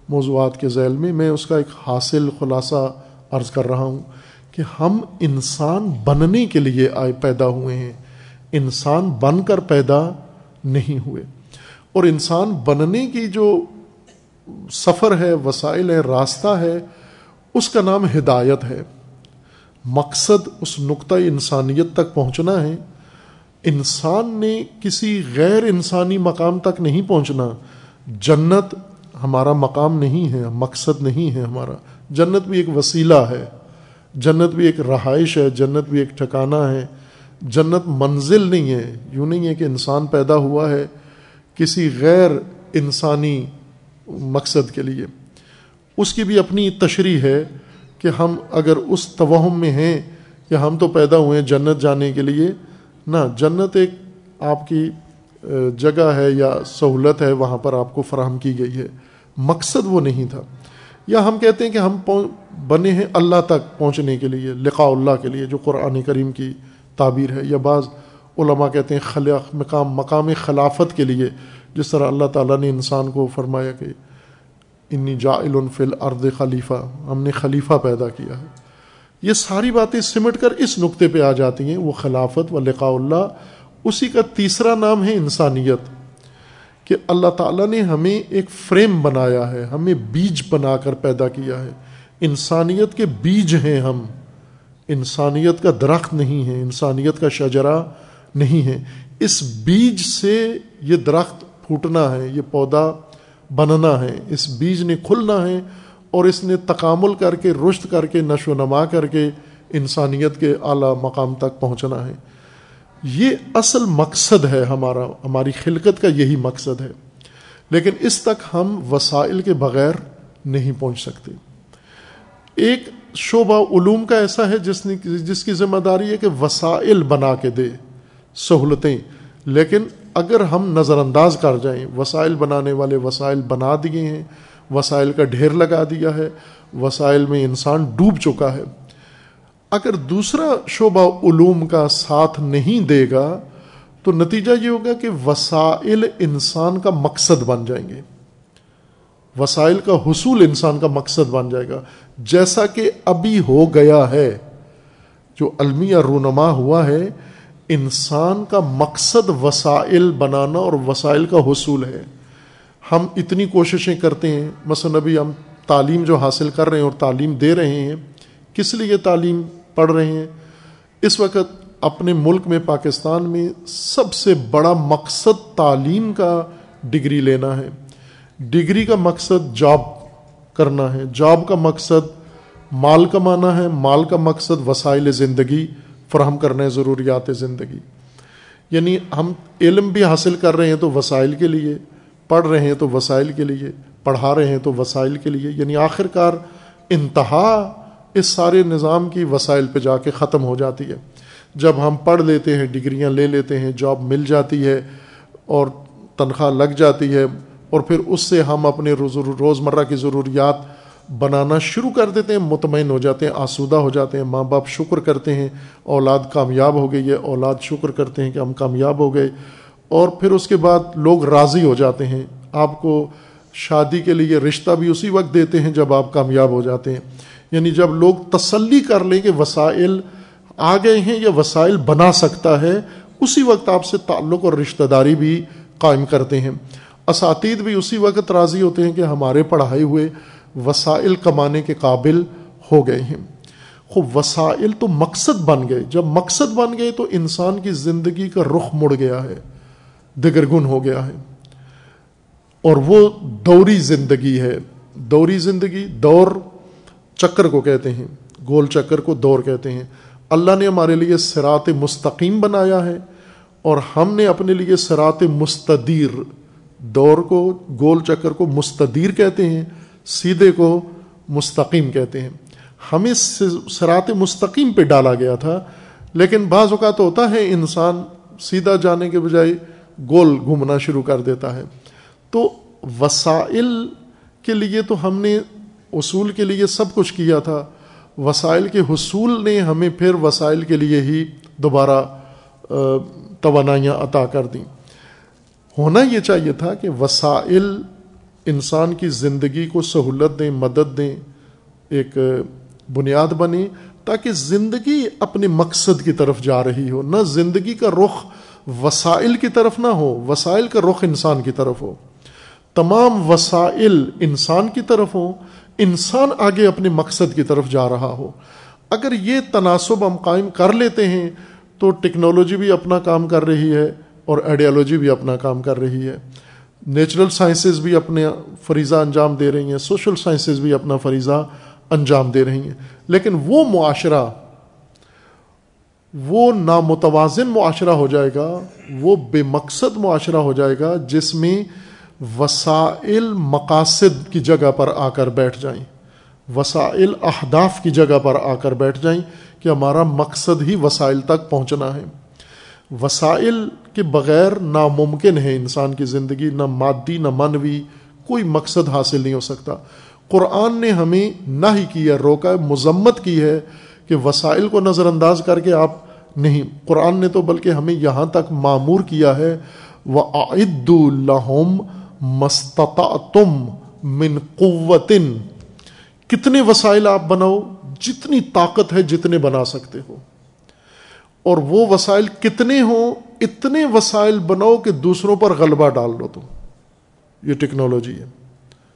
موضوعات کے ذیل میں میں اس کا ایک حاصل خلاصہ عرض کر رہا ہوں کہ ہم انسان بننے کے لیے آئے، پیدا ہوئے ہیں۔ انسان بن کر پیدا نہیں ہوئے۔ اور انسان بننے کی جو سفر ہے، وسائل ہے راستہ ہے، اس کا نام ہدایت ہے۔ مقصد اس نقطۂ انسانیت تک پہنچنا ہے۔ انسان نے کسی غیر انسانی مقام تک نہیں پہنچنا۔ جنت ہمارا مقام نہیں ہے، مقصد نہیں ہے ہمارا۔ جنت بھی ایک وسیلہ ہے۔ جنت بھی ایک رہائش ہے، جنت بھی ایک ٹھکانہ ہے۔ جنت منزل نہیں ہے۔ یوں نہیں ہے کہ انسان پیدا ہوا ہے، کسی غیر انسانی مقصد کے لیے۔ اس کی بھی اپنی تشریح ہے کہ ہم اگر اس توہم میں ہیں کہ ہم تو پیدا ہوئے ہیں جنت جانے کے لیے، نہ، جنت ایک آپ کی جگہ ہے یا سہولت ہے، وہاں پر آپ کو فراہم کی گئی ہے۔ مقصد وہ نہیں تھا۔ یا ہم کہتے ہیں کہ ہم بنے ہیں اللہ تک پہنچنے کے لیے، لقاء اللہ کے لیے، جو قرآن کریم کی تعبیر ہے۔ یا بعض علماء کہتے ہیں خلا مقام مقام خلافت کے لیے جس طرح اللہ تعالیٰ نے انسان کو فرمایا کہ انی جا فل ارد خلیفہ، ہم نے خلیفہ پیدا کیا ہے۔ یہ ساری باتیں سمٹ کر اس نقطے پہ آ جاتی ہیں، وہ خلافت و لقاء اللہ، اسی کا تیسرا نام ہے انسانیت، کہ اللہ تعالیٰ نے ہمیں ایک فریم بنایا ہے، ہمیں بیج بنا کر پیدا کیا ہے۔ انسانیت کے بیج ہیں ہم، انسانیت کا درخت نہیں ہے، انسانیت کا شجرا نہیں ہے۔ اس بیج سے یہ درخت پھوٹنا ہے، یہ پودا بننا ہے، اس بیج نے کھلنا ہے اور اس نے تکامل کر کے رشت کر کے، نشو و نما کر کے انسانیت کے اعلیٰ مقام تک پہنچنا ہے۔ یہ اصل مقصد ہے ہمارا، ہماری خلقت کا یہی مقصد ہے۔ لیکن اس تک ہم وسائل کے بغیر نہیں پہنچ سکتے۔ ایک شعبہ علوم کا ایسا ہے جس نے، جس کی ذمہ داری ہے کہ وسائل بنا کے دے سہولتیں، لیکن اگر ہم نظر انداز کر جائیں، وسائل بنانے والے وسائل بنا دیے ہیں، وسائل کا ڈھیر لگا دیا ہے، وسائل میں انسان ڈوب چکا ہے۔ اگر دوسرا شعبہ علوم کا ساتھ نہیں دے گا، تو نتیجہ یہ ہوگا کہ وسائل انسان کا مقصد بن جائیں گے۔ وسائل کا حصول انسان کا مقصد بن جائے گا۔ جیسا کہ ابھی ہو گیا ہے، جو المیہ رونما ہوا ہے انسان کا مقصد وسائل بنانا اور وسائل کا حصول ہے۔ ہم اتنی کوششیں کرتے ہیں، مثلا ابھی ہم تعلیم جو حاصل کر رہے ہیں اور تعلیم دے رہے ہیں، کس لیے تعلیم پڑھ رہے ہیں؟ اس وقت اپنے ملک میں، پاکستان میں سب سے بڑا مقصد تعلیم کا ڈگری لینا ہے۔ ڈگری کا مقصد جاب کرنا ہے۔ جاب کا مقصد مال کمانا ہے۔ مال کا مقصد وسائل زندگی فراہم کرنا ہے ضروریات زندگی۔ یعنی ہم علم بھی حاصل کر رہے ہیں تو وسائل کے لیے، پڑھ رہے ہیں تو وسائل کے لیے، پڑھا رہے ہیں تو وسائل کے لیے۔ یعنی آخر کار انتہا اس سارے نظام کی وسائل پہ جا کے ختم ہو جاتی ہے۔ جب ہم پڑھ لیتے ہیں، ڈگریاں لے لیتے ہیں، جاب مل جاتی ہے اور تنخواہ لگ جاتی ہے اور پھر اس سے ہم اپنے روز مرہ کی ضروریات بنانا شروع کر دیتے ہیں، مطمئن ہو جاتے ہیں، آسودہ ہو جاتے ہیں، ماں باپ شکر کرتے ہیں، اولاد کامیاب ہو گئی ہے، اولاد شکر کرتے ہیں کہ ہم کامیاب ہو گئے، اور پھر اس کے بعد لوگ راضی ہو جاتے ہیں۔ آپ کو شادی کے لیے رشتہ بھی اسی وقت دیتے ہیں جب آپ کامیاب ہو جاتے ہیں۔ یعنی جب لوگ تسلی کر لیں کہ وسائل آ گئے ہیں یا وسائل بنا سکتا ہے، اسی وقت آپ سے تعلق اور رشتہ داری بھی قائم کرتے ہیں۔ اساتید بھی اسی وقت راضی ہوتے ہیں کہ ہمارے پڑھائے ہوئے وسائل کمانے کے قابل ہو گئے ہیں۔ خوب، وسائل تو مقصد بن گئے۔ جب مقصد بن گئے تو انسان کی زندگی کا رخ مڑ گیا ہے، دگرگن ہو گیا ہے۔ اور وہ دوری زندگی ہے۔ دوری زندگی دور چکر کو کہتے ہیں، گول چکر کو دور کہتے ہیں۔ اللہ نے ہمارے لیے سرات مستقیم بنایا ہے اور ہم نے اپنے لیے سرات مستدیر، دور کو، گول چکر کو مستدیر کہتے ہیں۔ سیدھے کو مستقیم کہتے ہیں۔ ہمیں سرات مستقیم پہ ڈالا گیا تھا، لیکن بعض اوقات ہوتا ہے انسان سیدھا جانے کے بجائے گول گھومنا شروع کر دیتا ہے۔ تو وسائل کے لیے تو ہم نے اصول کے لیے سب کچھ کیا تھا۔ وسائل کے حصول نے ہمیں پھر وسائل کے لیے ہی دوبارہ توانائیاں عطا کر دیں۔ ہونا یہ چاہیے تھا کہ وسائل انسان کی زندگی کو سہولت دیں، مدد دیں، ایک بنیاد بنے تاکہ زندگی اپنے مقصد کی طرف جا رہی ہو، نہ زندگی کا رخ وسائل کی طرف نہ ہو، وسائل کا رخ انسان کی طرف ہو۔ تمام وسائل انسان کی طرف ہوں، انسان آگے اپنے مقصد کی طرف جا رہا ہو۔ اگر یہ تناسب ہم قائم کر لیتے ہیں تو ٹیکنالوجی بھی اپنا کام کر رہی ہے اور آئیڈیالوجی بھی اپنا کام کر رہی ہے۔ نیچرل سائنسز بھی اپنے فریضہ انجام دے رہی ہیں، سوشل سائنسز بھی اپنا فریضہ انجام دے رہی ہیں۔ لیکن وہ معاشرہ، وہ نامتوازن معاشرہ ہو جائے گا، وہ بے مقصد معاشرہ ہو جائے گا جس میں وسائل مقاصد کی جگہ پر آ کر بیٹھ جائیں۔ وسائل اہداف کی جگہ پر آ کر بیٹھ جائیں کہ ہمارا مقصد ہی وسائل تک پہنچنا ہے۔ وسائل کے بغیر ناممکن ہے انسان کی زندگی، نہ مادی، نہ منوی کوئی مقصد حاصل نہیں ہو سکتا۔ قرآن نے ہمیں نہ ہی کی ہے روکا ہے، مذمت کی ہے کہ وسائل کو نظر انداز کر کے آپ نہیں۔ قرآن نے تو بلکہ ہمیں یہاں تک معمور کیا ہے۔ وہ عید الحم تم من قوتن کتنے وسائل آپ بناؤ، جتنی طاقت ہے، جتنے بنا سکتے ہو۔ اور وہ وسائل کتنے ہوں، اتنے وسائل بناؤ کہ دوسروں پر غلبہ ڈال دو تم۔ یہ ٹیکنالوجی ہے۔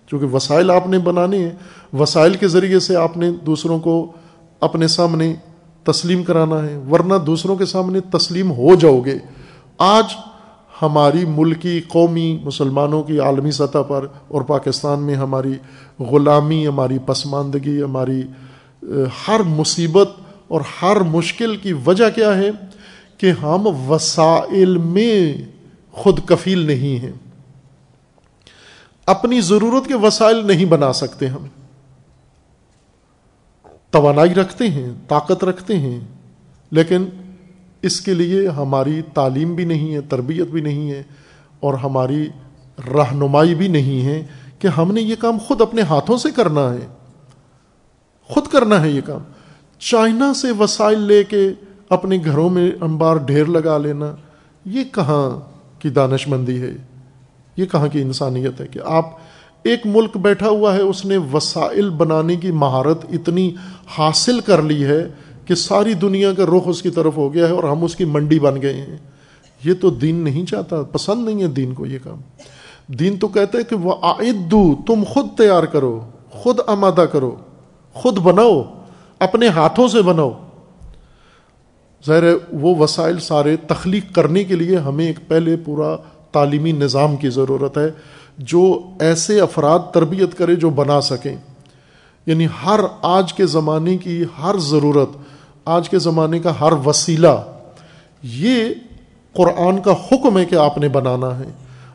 چونکہ وسائل آپ نے بنانے ہیں، وسائل کے ذریعے سے آپ نے دوسروں کو اپنے سامنے تسلیم کرانا ہے، ورنہ دوسروں کے سامنے تسلیم ہو جاؤ گے۔ آج ہماری ملکی قومی مسلمانوں کی عالمی سطح پر اور پاکستان میں ہماری غلامی، ہماری پسماندگی، ہماری ہر مصیبت اور ہر مشکل کی وجہ کیا ہے کہ ہم وسائل میں خود کفیل نہیں ہیں۔ اپنی ضرورت کے وسائل نہیں بنا سکتے ہم۔ توانائی رکھتے ہیں، طاقت رکھتے ہیں، لیکن اس کے لیے ہماری تعلیم بھی نہیں ہے، تربیت بھی نہیں ہے، اور ہماری رہنمائی بھی نہیں ہے کہ ہم نے یہ کام خود اپنے ہاتھوں سے کرنا ہے۔ خود کرنا ہے یہ کام۔ چائنا سے وسائل لے کے اپنے گھروں میں انبار ڈھیر لگا لینا، یہ کہاں کی دانش مندی ہے؟ یہ کہاں کی انسانیت ہے کہ آپ ایک ملک بیٹھا ہوا ہے، اس نے وسائل بنانے کی مہارت اتنی حاصل کر لی ہے کہ ساری دنیا کا رخ اس کی طرف ہو گیا ہے اور ہم اس کی منڈی بن گئے ہیں۔ یہ تو دین نہیں چاہتا، پسند نہیں ہے دین کو یہ کام۔ دین تو کہتا ہے کہ وہ آئدو تم خود تیار کرو، خود آمادہ کرو، خود بناؤ۔ اپنے ہاتھوں سے بناؤ۔ ظاہر ہے وہ وسائل سارے تخلیق کرنے کے لیے ہمیں ایک پہلے پورا تعلیمی نظام کی ضرورت ہے جو ایسے افراد تربیت کرے جو بنا سکیں۔ یعنی ہر آج کے زمانے کی ہر ضرورت، آج کے زمانے کا ہر وسیلہ، یہ قرآن کا حکم ہے کہ آپ نے بنانا ہے۔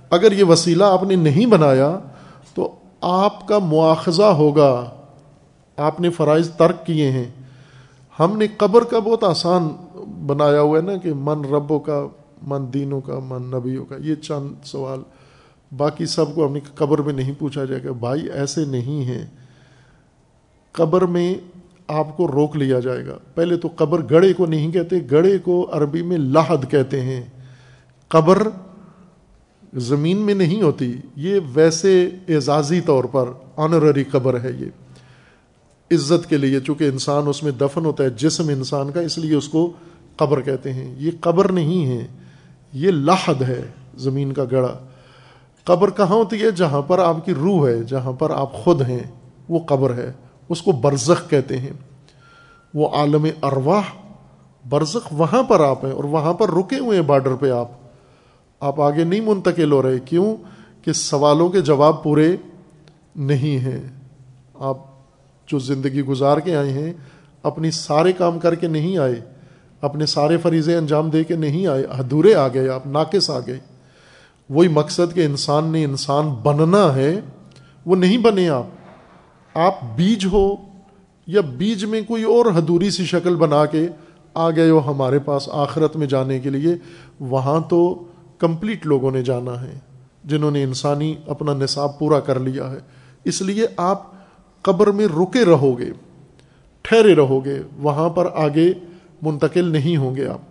اگر یہ وسیلہ آپ نے نہیں بنایا تو آپ کا مواخذہ ہوگا۔ آپ نے فرائض ترک کیے ہیں۔ ہم نے قبر کا بہت آسان بنایا ہوا ہے نا کہ من ربوں کا، من دینوں کا، من نبیوں کا، یہ چند سوال۔ باقی سب کو اپنی قبر میں نہیں پوچھا جائے گا بھائی ایسے نہیں ہیں۔ قبر میں آپ کو روک لیا جائے گا۔ پہلے تو قبر گڑے کو نہیں کہتے گڑے کو عربی میں لاہد کہتے ہیں۔ قبر زمین میں نہیں ہوتی، یہ ویسے اعزازی طور پر آنرری قبر ہے یہ۔ عزت کے لیے، چونکہ انسان اس میں دفن ہوتا ہے، جسم انسان کا، اس لیے اس کو قبر کہتے ہیں۔ یہ قبر نہیں ہے، یہ لاحد ہے، زمین کا گڑا قبر کہاں ہوتی ہے؟ جہاں پر آپ کی روح ہے، جہاں پر آپ خود ہیں، وہ قبر ہے۔ اس کو برزخ کہتے ہیں۔ وہ عالم ارواح، برزخ وہاں پر آپ ہیں اور وہاں پر رکے ہوئے ہیں بارڈر پہ آپ۔ آپ آگے نہیں منتقل ہو رہے، کیوں؟ کہ سوالوں کے جواب پورے نہیں ہیں۔ آپ جو زندگی گزار کے آئے ہیں، اپنی سارے کام کر کے نہیں آئے، اپنے سارے فریضے انجام دے کے نہیں آئے، ادھورے آ گئے، آپ ناقص آ گئے۔ وہی مقصد کہ انسان نے انسان بننا ہے، وہ نہیں بنے آپ۔ آپ بیج ہو یا بیج میں کوئی اور حدوری سی شکل بنا کے آ گئے ہو ہمارے پاس آخرت میں جانے کے لیے، وہاں تو کمپلیٹ لوگوں نے جانا ہے، جنہوں نے انسانی اپنا نصاب پورا کر لیا ہے۔ اس لیے آپ قبر میں رکے رہو گے، ٹھہرے رہو گے، وہاں پر آگے منتقل نہیں ہوں گے آپ۔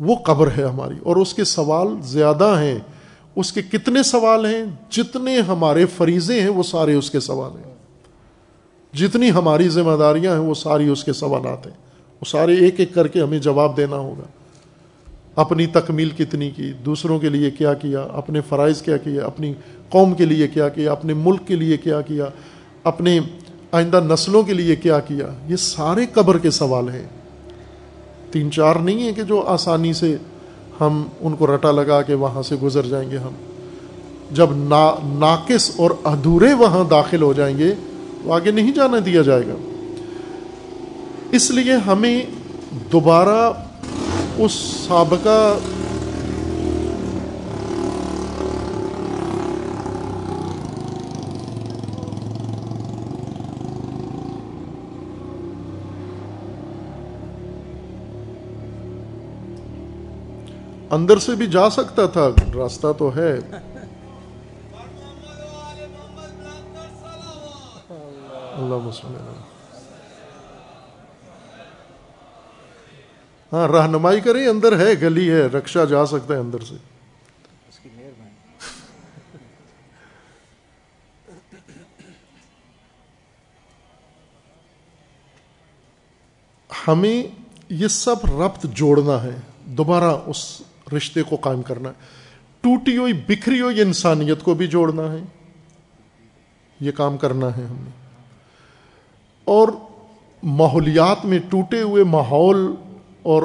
وہ قبر ہے ہماری، اور اس کے سوال زیادہ ہیں۔ اس کے کتنے سوال ہیں؟ جتنے ہمارے فریضے ہیں، وہ سارے اس کے سوال ہیں۔ جتنی ہماری ذمہ داریاں ہیں، وہ ساری اس کے سوالات ہیں۔ وہ سارے ایک ایک کر کے ہمیں جواب دینا ہوگا۔ اپنی تکمیل کتنی کی، دوسروں کے لیے کیا کیا، اپنے فرائض کیا کیا، اپنی قوم کے لیے کیا کیا، اپنے ملک کے لیے کیا کیا اپنے آئندہ نسلوں کے لیے کیا کیا؟ یہ سارے قبر کے سوال ہیں۔ تین چار نہیں ہیں کہ جو آسانی سے ہم ان کو رٹا لگا کے وہاں سے گزر جائیں گے ہم۔ جب نا، ناقص اور ادھورے وہاں داخل ہو جائیں گے، تو آگے نہیں جانا دیا جائے گا۔ اس لیے ہمیں دوبارہ اس سابقہ اندر سے بھی جا سکتا تھا راستہ تو ہے۔ اللہ مسلم۔ ہاں رہنمائی کریں اندر ہے گلی ہے رکشا جا سکتا ہے اندر سے۔ ہمیں یہ سب ربط جوڑنا ہے۔ دوبارہ اس رشتے کو قائم کرنا ہے۔ ٹوٹی ہوئی، بکھری ہوئی انسانیت کو بھی جوڑنا ہے۔ یہ کام کرنا ہے ہمیں اور ماحولیات میں ٹوٹے ہوئے ماحول اور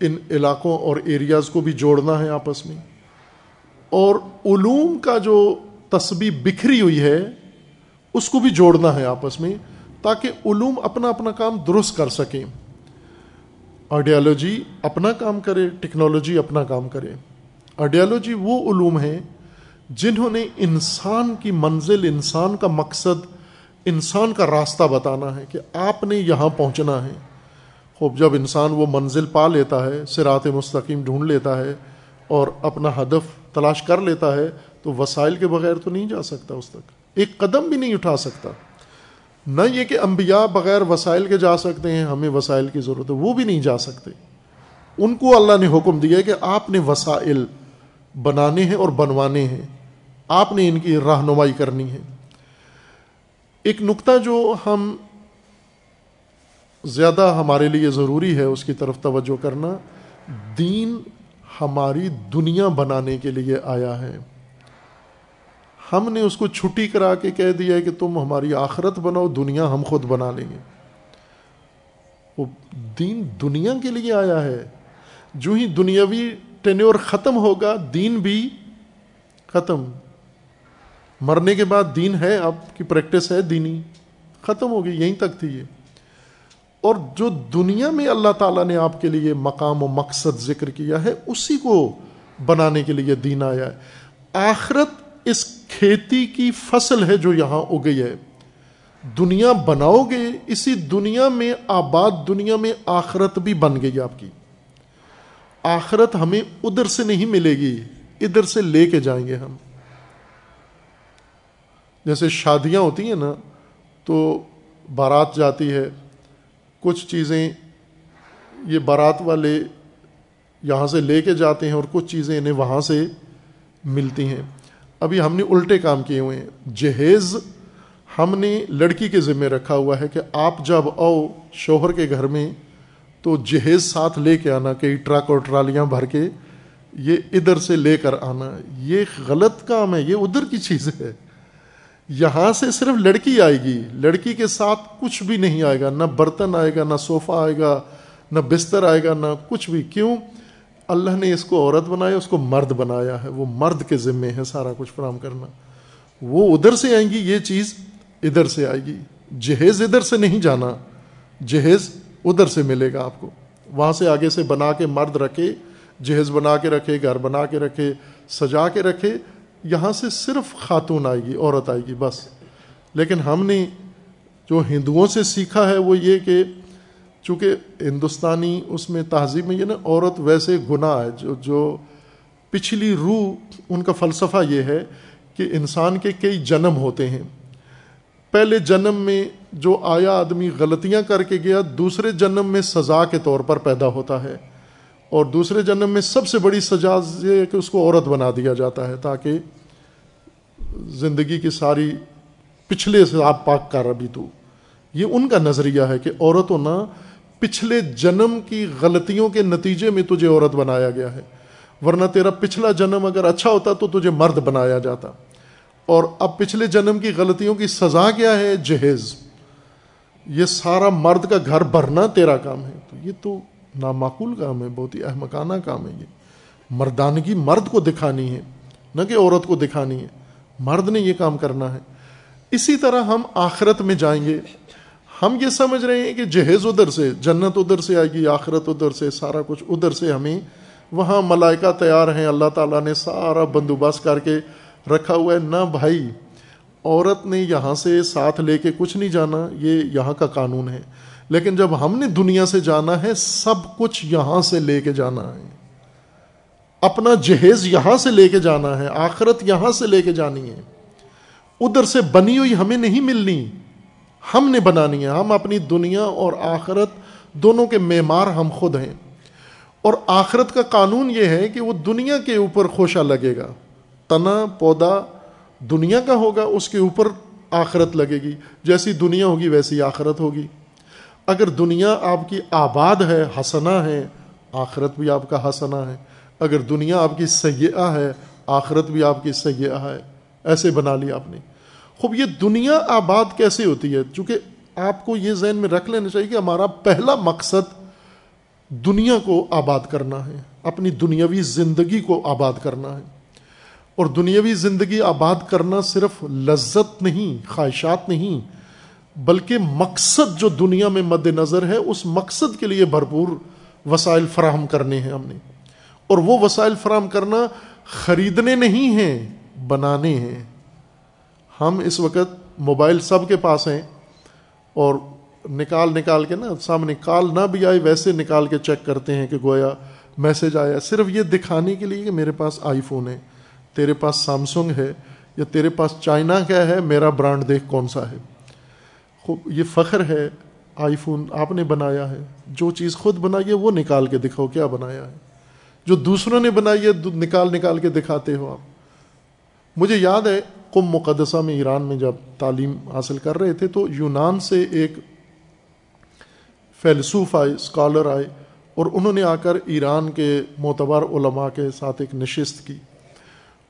ان علاقوں اور ایریاز کو بھی جوڑنا ہے آپس میں۔ اور علوم کا جو تصبی بکھری ہوئی ہے، اس کو بھی جوڑنا ہے آپس میں، تاکہ علوم اپنا اپنا کام درست کر سکیں۔ آئیڈیالوجی اپنا کام کرے، ٹیکنالوجی اپنا کام کرے۔ آئیڈیالوجی وہ علوم ہیں جنہوں نے انسان کی منزل، انسان کا مقصد، انسان کا راستہ بتانا ہے کہ آپ نے یہاں پہنچنا ہے۔ خوب، جب انسان وہ منزل پا لیتا ہے سرات مستقیم ڈھونڈ لیتا ہے اور اپنا ہدف تلاش کر لیتا ہے، تو وسائل کے بغیر تو نہیں جا سکتا اس تک۔ ایک قدم بھی نہیں اٹھا سکتا۔ نہ یہ کہ انبیاء بغیر وسائل کے جا سکتے ہیں، ہمیں وسائل کی ضرورت ہے، وہ بھی نہیں جا سکتے۔ ان کو اللہ نے حکم دیا کہ آپ نے وسائل بنانے ہیں اور بنوانے ہیں۔ آپ نے ان کی رہنمائی کرنی ہے۔ ایک نقطہ جو ہم زیادہ ہمارے لیے ضروری ہے، اس کی طرف توجہ کرنا، دین ہماری دنیا بنانے کے لیے آیا ہے۔ ہم نے اس کو چھٹی کرا کے کہہ دیا ہے کہ تم ہماری آخرت بناؤ، دنیا ہم خود بنا لیں گے۔ وہ دین دنیا کے لیے آیا ہے۔ جو ہی دنیاوی ٹینیور ختم ہوگا، دین بھی ختم۔ مرنے کے بعد دین ہے، آپ کی پریکٹس ہے، دینی ختم ہوگی، یہیں تک تھی یہ۔ اور جو دنیا میں اللہ تعالیٰ نے آپ کے لیے مقام و مقصد ذکر کیا ہے، اسی کو بنانے کے لیے دین آیا ہے۔ آخرت اس کھیتی کی فصل ہے جو یہاں اگئی ہے۔ دنیا بناؤ گے، اسی دنیا میں آباد دنیا میں آخرت بھی بن گئی آپ کی۔ آخرت ہمیں ادھر سے نہیں ملے گی، ادھر سے لے کے جائیں گے ہم۔ جیسے شادیاں ہوتی ہیں نا، تو بارات جاتی ہے، کچھ چیزیں یہ بارات والے یہاں سے لے کے جاتے ہیں اور کچھ چیزیں انہیں وہاں سے ملتی ہیں۔ ابھی ہم نے الٹے کام کیے ہوئے ہیں۔ جہیز ہم نے لڑکی کے ذمہ رکھا ہوا ہے کہ آپ جب آؤ شوہر کے گھر میں تو جہیز ساتھ لے کے آنا، کئی ٹرک اور ٹرالیاں بھر کے یہ ادھر سے لے کر آنا۔ یہ غلط کام ہے، یہ ادھر کی چیز ہے۔ یہاں سے صرف لڑکی آئے گی۔ لڑکی کے ساتھ کچھ بھی نہیں آئے گا، نہ برتن آئے گا، نہ صوفہ آئے گا، نہ بستر آئے گا، نہ کچھ بھی۔ کیوں؟ اللہ نے اس کو عورت بنایا، اس کو مرد بنایا ہے۔ وہ مرد کے ذمے ہے سارا کچھ فراہم کرنا۔ وہ ادھر سے آئیں گی، یہ چیز ادھر سے آئے گی۔ جہیز ادھر سے نہیں جانا، جہیز ادھر سے ملے گا آپ کو۔ وہاں سے آگے سے بنا کے مرد رکھے، جہیز بنا کے رکھے، گھر بنا کے رکھے، سجا کے رکھے۔ یہاں سے صرف خاتون آئے گی، عورت آئے گی، بس۔ لیکن ہم نے جو ہندوؤں سے سیکھا ہے وہ یہ کہ چونکہ ہندوستانی اس میں تہذیب میں یہ نا عورت ویسے گناہ ہے، جو جو پچھلی روح، ان کا فلسفہ یہ ہے کہ انسان کے کئی جنم ہوتے ہیں۔ پہلے جنم میں جو آیا آدمی غلطیاں کر کے گیا، دوسرے جنم میں سزا کے طور پر پیدا ہوتا ہے۔ اور دوسرے جنم میں سب سے بڑی سزا یہ ہے کہ اس کو عورت بنا دیا جاتا ہے تاکہ زندگی کی ساری پچھلے سے آپ پاک کر ابھی تو۔ یہ ان کا نظریہ ہے کہ عورت ہونا پچھلے جنم کی غلطیوں کے نتیجے میں تجھے عورت بنایا گیا ہے۔ ورنہ تیرا پچھلا جنم اگر اچھا ہوتا تو تجھے مرد بنایا جاتا۔ اور اب پچھلے جنم کی غلطیوں کی سزا کیا ہے؟ جہیز۔ یہ سارا مرد کا گھر بھرنا تیرا کام ہے۔ تو یہ تو نامعقول کام ہے، بہت ہی احمقانہ کام ہے یہ۔ مردانگی مرد کو دکھانی ہے، نہ کہ عورت کو دکھانی ہے۔ مرد نے یہ کام کرنا ہے۔ اسی طرح ہم آخرت میں جائیں گے۔ ہم یہ سمجھ رہے ہیں کہ جہیز ادھر سے، جنت ادھر سے آئے گی، آخرت ادھر سے، سارا کچھ ادھر سے ہمیں وہاں ملائکہ تیار ہیں۔ اللہ تعالیٰ نے سارا بندوبست کر کے رکھا ہوا ہے۔ نہ بھائی، عورت نے یہاں سے ساتھ لے کے کچھ نہیں جانا، یہ یہاں کا قانون ہے۔ لیکن جب ہم نے دنیا سے جانا ہے، سب کچھ یہاں سے لے کے جانا ہے۔ اپنا جہیز یہاں سے لے کے جانا ہے، آخرت یہاں سے لے کے جانی ہے۔ ادھر سے بنی ہوئی ہمیں نہیں ملنی۔ ہم نے بنانی ہے، ہم اپنی دنیا اور آخرت دونوں کے معمار ہم خود ہیں۔ اور آخرت کا قانون یہ ہے کہ وہ دنیا کے اوپر خوشہ لگے گا۔ تنا، پودا دنیا کا ہوگا، اس کے اوپر آخرت لگے گی۔ جیسی دنیا ہوگی، ویسی آخرت ہوگی۔ اگر دنیا آپ کی آباد ہے ہسنا ہے، آخرت بھی آپ کا ہسنا ہے۔ اگر دنیا آپ کی سیاح ہے، آخرت بھی آپ کی سیاح ہے۔ ایسے بنا لی آپ نے۔ خوب، یہ دنیا آباد کیسے ہوتی ہے؟ چونکہ آپ کو یہ ذہن میں رکھ لینا چاہیے کہ ہمارا پہلا مقصد دنیا کو آباد کرنا ہے، اپنی دنیاوی زندگی کو آباد کرنا ہے۔ اور دنیاوی زندگی آباد کرنا صرف لذت نہیں، خواہشات نہیں، بلکہ مقصد جو دنیا میں مد نظر ہے، اس مقصد کے لیے بھرپور وسائل فراہم کرنے ہیں ہم نے۔ اور وہ وسائل فراہم کرنا خریدنے نہیں ہیں، بنانے ہیں۔ ہم اس وقت موبائل سب کے پاس ہیں اور نکال نکال کے نا سامنے کال نہ بھی آئے ویسے نکال کے چیک کرتے ہیں کہ گویا میسج آیا۔ صرف یہ دکھانے کے لیے کہ میرے پاس آئی فون ہے، تیرے پاس سامسنگ ہے یا تیرے پاس چائنا کیا ہے، میرا برانڈ دیکھ کون سا ہے۔ خوب یہ فخر ہے آئی فون آپ نے بنایا ہے۔ جو چیز خود بنائی ہے وہ نکال کے دکھاؤ، کیا بنایا ہے۔ جو دوسروں نے بنائی ہے نکال نکال کے دکھاتے ہو آپ۔ مجھے یاد ہے کم مقدسہ میں ایران میں جب تعلیم حاصل کر رہے تھے تو یونان سے ایک فیلسوف آئے اسکالر آئے اور انہوں نے آ کر ایران کے معتبر علماء کے ساتھ ایک نشست کی۔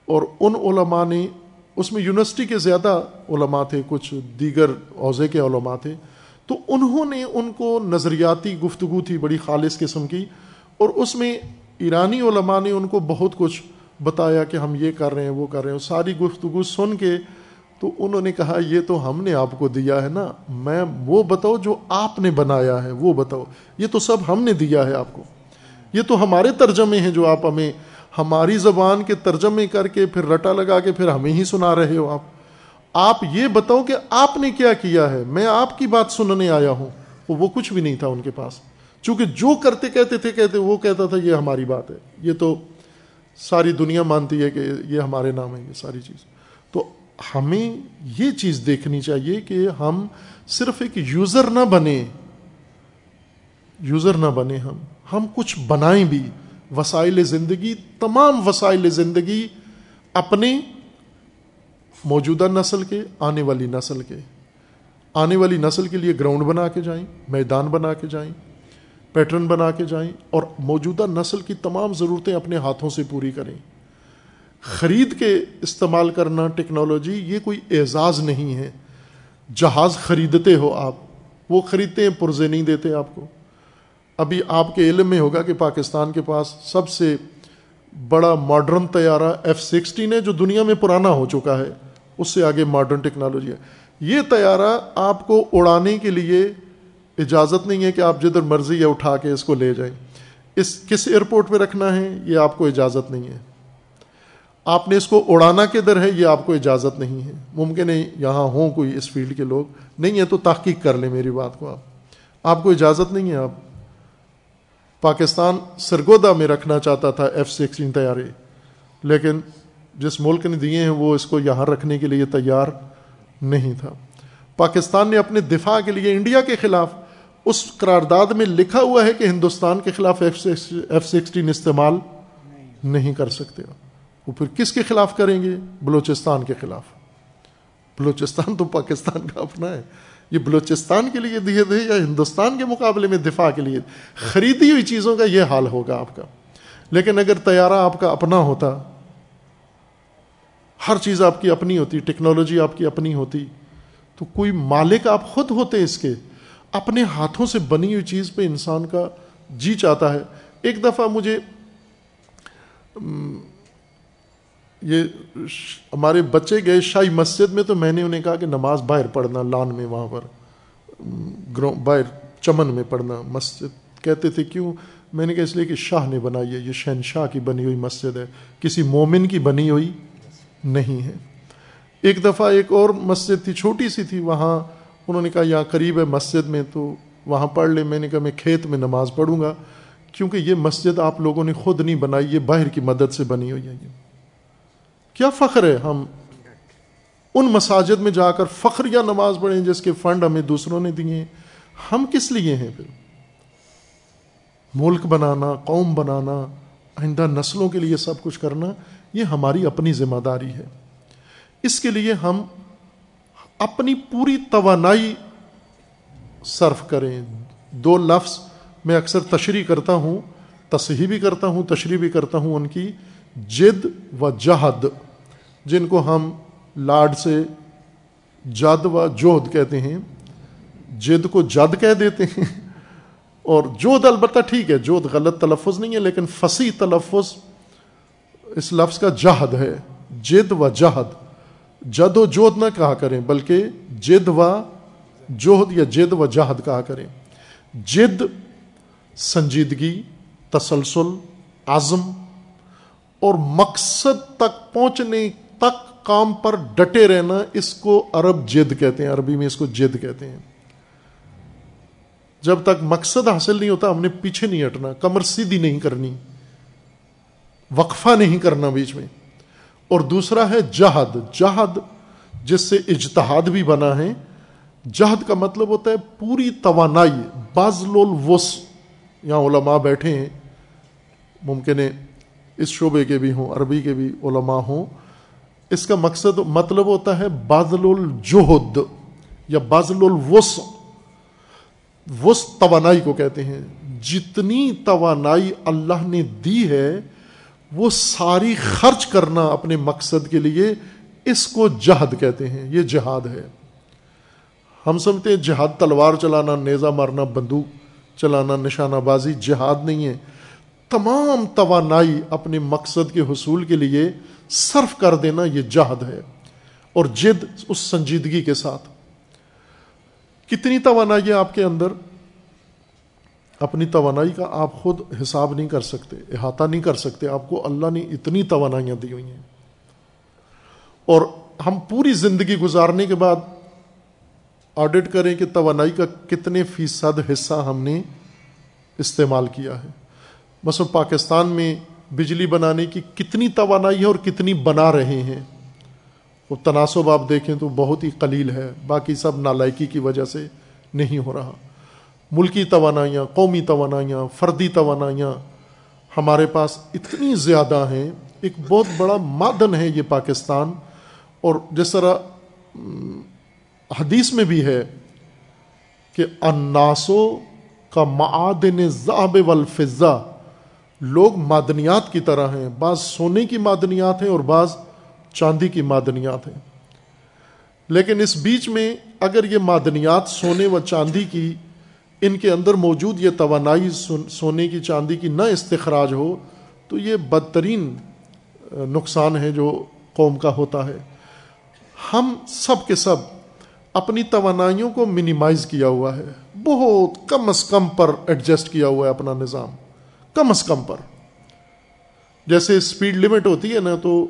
اور ان علماء نے، اس میں یونیورسٹی کے زیادہ علماء تھے، کچھ دیگر عوضے کے علماء تھے، تو انہوں نے ان کو نظریاتی گفتگو تھی، بڑی خالص قسم کی۔ اور اس میں ایرانی علماء نے ان کو بہت کچھ بتایا کہ ہم یہ کر رہے ہیں، وہ کر رہے ہیں ساری گفتگو سن کے تو انہوں نے کہا، یہ تو ہم نے آپ کو دیا ہے نا، میں وہ بتاؤ جو آپ نے بنایا ہے، وہ بتاؤ۔ یہ تو سب ہم نے دیا ہے آپ کو۔ یہ تو ہمارے ترجمے ہیں جو آپ ہمیں، ہماری زبان کے ترجمے کر کے پھر رٹا لگا کے پھر ہمیں ہی سنا رہے ہو آپ۔ آپ یہ بتاؤ کہ آپ نے کیا کیا ہے۔ میں آپ کی بات سننے آیا ہوں۔ وہ کچھ بھی نہیں تھا ان کے پاس۔ چونکہ جو کرتے کہتے تھے، کہتے وہ کہتا تھا، یہ ہماری بات ہے۔ یہ تو ساری دنیا مانتی ہے کہ یہ ہمارے نام ہے یہ ساری چیز۔ تو ہمیں یہ چیز دیکھنی چاہیے کہ ہم صرف ایک یوزر نہ بنے۔ یوزر نہ بنے ہم۔ ہم کچھ بنائیں بھی۔ وسائل زندگی، تمام وسائل زندگی اپنے موجودہ نسل کے، آنے والی نسل کے۔ آنے والی نسل کے لیے گراؤنڈ بنا کے جائیں، میدان بنا کے جائیں۔ پیٹرن بنا کے جائیں اور موجودہ نسل کی تمام ضرورتیں اپنے ہاتھوں سے پوری کریں۔ خرید کے استعمال کرنا ٹیکنالوجی یہ کوئی اعزاز نہیں ہے۔ جہاز خریدتے ہو آپ، وہ خریدتے ہیں، پرزے نہیں دیتے آپ کو۔ ابھی آپ کے علم میں ہوگا کہ پاکستان کے پاس سب سے بڑا ماڈرن طیارہ ایف سکسٹین ہے، جو دنیا میں پرانا ہو چکا ہے۔ اس سے آگے ماڈرن ٹیکنالوجی ہے۔ یہ طیارہ آپ کو اڑانے کے لیے اجازت نہیں ہے کہ آپ جدھر مرضی ہے اٹھا کے اس کو لے جائیں۔ اس کس ایئرپورٹ پہ رکھنا ہے؟ یہ آپ کو اجازت نہیں ہے۔ آپ نے اس کو اڑانا کدھر ہے؟ یہ آپ کو اجازت نہیں ہے۔ ممکن ہے یہاں ہوں کوئی اس فیلڈ کے لوگ۔ نہیں ہے تو تحقیق کر لیں میری بات کو آپ۔ آپ کو اجازت نہیں ہے۔ آپ پاکستان سرگودا میں رکھنا چاہتا تھا ایف سکسٹین تیارے۔ لیکن جس ملک نے دیے ہیں وہ اس کو یہاں رکھنے کے لیے تیار نہیں تھا۔ پاکستان نے اپنے دفاع کے لیے انڈیا کے خلاف اس قرارداد میں لکھا ہوا ہے کہ ہندوستان کے خلاف ایف سکسٹین استعمال نہیں کر سکتے۔ وہ پھر کس کے خلاف کریں گے؟ بلوچستان کے خلاف۔ بلوچستان تو پاکستان کا اپنا ہے۔ یہ بلوچستان کے لیے دیے تھے یا ہندوستان کے مقابلے میں دفاع کے لیے؟ خریدی ہوئی چیزوں کا یہ حال ہوگا آپ کا۔ لیکن اگر طیارہ آپ کا اپنا ہوتا، ہر چیز آپ کی اپنی ہوتی، ٹیکنالوجی آپ کی اپنی ہوتی، تو کوئی مالک آپ خود ہوتے اس کے اپنے ہاتھوں سے بنی ہوئی چیز پہ انسان کا جی چاہتا ہے۔ ایک دفعہ مجھے یہ ہمارے بچے گئے شاہی مسجد میں تو میں نے انہیں کہا کہ نماز باہر پڑھنا، لان میں وہاں پر باہر چمن میں پڑھنا۔ مسجد کہتے تھے، کیوں؟ میں نے کہا، اس لیے کہ شاہ نے بنائی ہے۔ یہ شہنشاہ کی بنی ہوئی مسجد ہے۔ کسی مومن کی بنی ہوئی نہیں ہے۔ ایک دفعہ ایک اور مسجد تھی، چھوٹی سی تھی، وہاں انہوں نے کہا، یہاں قریب ہے مسجد میں، تو وہاں پڑھ لے۔ میں نے کہا، میں کھیت میں نماز پڑھوں گا۔ کیونکہ یہ مسجد آپ لوگوں نے خود نہیں بنائی، یہ باہر کی مدد سے بنی ہوئی ہے۔ یہ کیا فخر ہے؟ ہم ان مساجد میں جا کر فخر یا نماز پڑھیں جس کے فنڈ ہمیں دوسروں نے دیے۔ ہم کس لیے ہیں پھر؟ ملک بنانا، قوم بنانا، آئندہ نسلوں کے لیے سب کچھ کرنا، یہ ہماری اپنی ذمہ داری ہے۔ اس کے لیے ہم اپنی پوری توانائی صرف کریں۔ دو لفظ میں اکثر تشریح کرتا ہوں، تصحیح بھی کرتا ہوں، تشریح بھی کرتا ہوں ان کی۔ جد و جہد، جن کو ہم لاڈ سے جد و جوہد کہتے ہیں۔ جد کو جد کہہ دیتے ہیں۔ اور جوہد البتہ ٹھیک ہے جوہد غلط تلفظ نہیں ہے، لیکن فصیح تلفظ اس لفظ کا جہد ہے۔ جد و جہد۔ جد و جوہد نہ کہا کریں، بلکہ جد و جوہد یا جد و جہد کہا کریں۔ جد، سنجیدگی، تسلسل، عزم، اور مقصد تک پہنچنے تک کام پر ڈٹے رہنا، اس کو عرب جد کہتے ہیں۔ عربی میں اس کو جد کہتے ہیں۔ جب تک مقصد حاصل نہیں ہوتا، ہم نے پیچھے نہیں ہٹنا، کمر سیدھی نہیں کرنی، وقفہ نہیں کرنا بیچ میں۔ اور دوسرا ہے جہد۔ جہد جس سے اجتہاد بھی بنا ہے۔ جہد کا مطلب ہوتا ہے پوری توانائی بازل الوس یہاں علماء بیٹھے ہیں۔ ممکن ہے اس شعبے کے بھی ہوں، عربی کے بھی علماء ہوں۔ اس کا مقصد مطلب ہوتا ہے بازل الجہد یا بازل الوس وس توانائی کو کہتے ہیں۔ جتنی توانائی اللہ نے دی ہے وہ ساری خرچ کرنا اپنے مقصد کے لیے اس کو جہد کہتے ہیں، یہ جہاد ہے۔ ہم سمجھتے ہیں جہاد تلوار چلانا نیزا مارنا، بندوق چلانا، نشانہ بازی جہاد نہیں ہے۔ تمام توانائی اپنے مقصد کے حصول کے لیے صرف کر دینا، یہ جہد ہے۔ اور جد اس سنجیدگی کے ساتھ۔ کتنی توانائی ہے آپ کے اندر؟ اپنی توانائی کا آپ خود حساب نہیں کر سکتے، احاطہ نہیں کر سکتے۔ آپ کو اللہ نے اتنی توانائیاں دی ہوئی ہیں۔ اور ہم پوری زندگی گزارنے کے بعد آڈٹ کریں کہ توانائی کا کتنے فیصد حصہ ہم نے استعمال کیا ہے۔ مثلا پاکستان میں بجلی بنانے کی کتنی توانائی ہے اور کتنی بنا رہے ہیں۔ وہ تناسب آپ دیکھیں تو بہت ہی قلیل ہے، باقی سب نالائکی کی وجہ سے نہیں ہو رہا۔ ملکی توانائیاں، قومی توانائیاں، فردی توانائیاں ہمارے پاس اتنی زیادہ ہیں، ایک بہت بڑا معدن ہے یہ پاکستان، اور جس طرح حدیث میں بھی ہے کہ اناسو کا معدن ذہب والفضہ، لوگ معدنیات کی طرح ہیں، بعض سونے کی معدنیات ہیں اور بعض چاندی کی معدنیات ہیں۔ لیکن اس بیچ میں اگر یہ معدنیات سونے و چاندی کی ان کے اندر موجود یہ توانائی سونے کی چاندی کی نہ استخراج ہو تو یہ بدترین نقصان ہے جو قوم کا ہوتا ہے۔ ہم سب کے سب اپنی توانائیوں کو منیمائز کیا ہوا ہے۔ بہت کم از کم پر ایڈجسٹ کیا ہوا ہے اپنا نظام۔ کم از کم پر۔ جیسے اسپیڈ لمٹ ہوتی ہے نا تو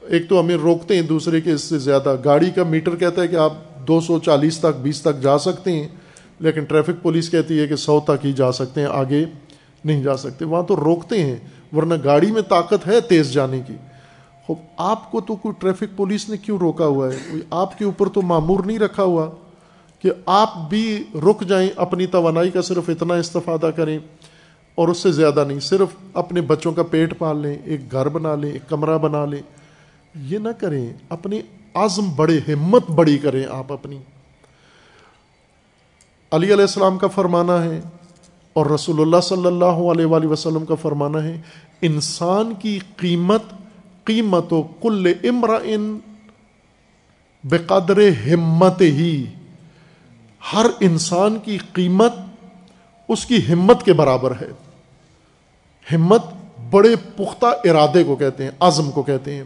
ایک تو ہمیں روکتے ہیں، دوسرے کے اس سے زیادہ۔ گاڑی کا میٹر کہتا ہے کہ آپ دو سو چالیس تک، بیس تک جا سکتے ہیں۔ لیکن ٹریفک پولیس کہتی ہے کہ سو تک ہی جا سکتے ہیں، آگے نہیں جا سکتے۔ وہاں تو روکتے ہیں، ورنہ گاڑی میں طاقت ہے تیز جانے کی۔ خوب آپ کو تو کوئی ٹریفک پولیس نے کیوں روکا ہوا ہے؟ کوئی آپ کے اوپر تو معمور نہیں رکھا ہوا کہ آپ بھی رک جائیں، اپنی توانائی کا صرف اتنا استفادہ کریں اور اس سے زیادہ نہیں، صرف اپنے بچوں کا پیٹ پال لیں، ایک گھر بنا لیں، ایک کمرہ بنا لیں۔ یہ نہ کریں اپنی عزم بڑے ہمت بڑی کریں آپ اپنی۔ علی علیہ السلام کا فرمانا ہے اور رسول اللہ صلی اللہ علیہ وآلہ وسلم کا فرمانا ہے، انسان کی قیمت قیمت و کل امر ان بے قدر ہمت ہی۔ ہر انسان کی قیمت اس کی ہمت کے برابر ہے۔ ہمت بڑے پختہ ارادے کو کہتے ہیں، عزم کو کہتے ہیں۔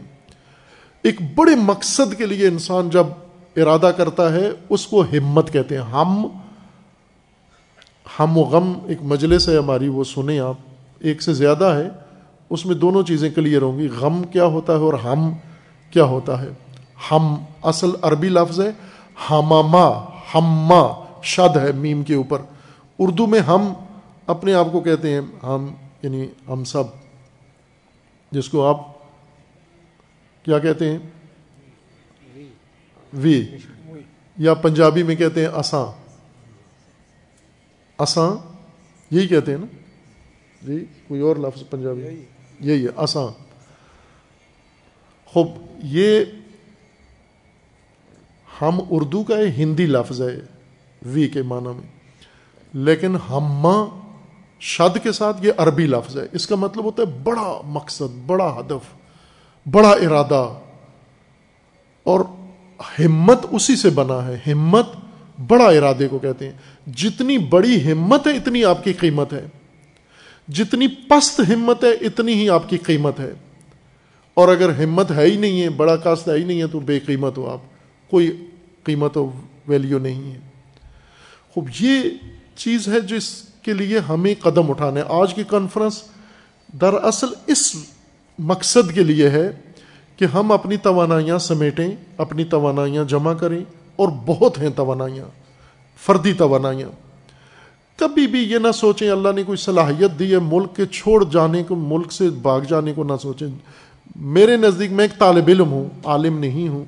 ایک بڑے مقصد کے لیے انسان جب ارادہ کرتا ہے، اس کو ہمت کہتے ہیں۔ ہم ہم و غم ایک مجلس ہے ہماری، وہ سنیں آپ، ایک سے زیادہ ہے، اس میں دونوں چیزیں کلیئر ہوں گی۔ غم کیا ہوتا ہے اور ہم کیا ہوتا ہے؟ ہم اصل عربی لفظ ہے، ہماما ہما، شد ہے میم کے اوپر۔ اردو میں ہم اپنے آپ کو کہتے ہیں، ہم یعنی ہم سب۔ جس کو آپ کیا کہتے ہیں؟ وی۔ یا پنجابی میں کہتے ہیں، اساں۔ اساں یہی کہتے ہیں نا۔ جی کوئی اور لفظ پنجابی۔ یہی۔ ہے اساں خوب یہ ہم اردو کا ہندی لفظ ہے وی کے معنی میں۔ لیکن ہما شد کے ساتھ یہ عربی لفظ ہے۔ اس کا مطلب ہوتا ہے بڑا مقصد بڑا ہدف بڑا ارادہ۔ اور ہمت اسی سے بنا ہے ہمت بڑا ارادے کو کہتے ہیں۔ جتنی بڑی ہمت ہے، اتنی آپ کی قیمت ہے۔ جتنی پست ہمت ہے، اتنی ہی آپ کی قیمت ہے۔ اور اگر ہمت ہے ہی نہیں ہے، بڑا کاست ہے ہی نہیں ہے، تو بے قیمت ہو آپ۔ کوئی قیمت و ویلیو نہیں ہے۔ خوب، یہ چیز ہے جس کے لیے ہمیں قدم اٹھانے آج کی کانفرنس دراصل اس مقصد کے لیے ہے کہ ہم اپنی توانائیاں سمیٹیں، اپنی توانائیاں جمع کریں۔ اور بہت ہیں توانائیاں، فردی توانائیاں۔ کبھی بھی یہ نہ سوچیں اللہ نے کوئی صلاحیت دی ہے ملک کے چھوڑ جانے کو، ملک سے بھاگ جانے کو نہ سوچیں۔ میرے نزدیک میں ایک طالب علم ہوں، عالم نہیں ہوں،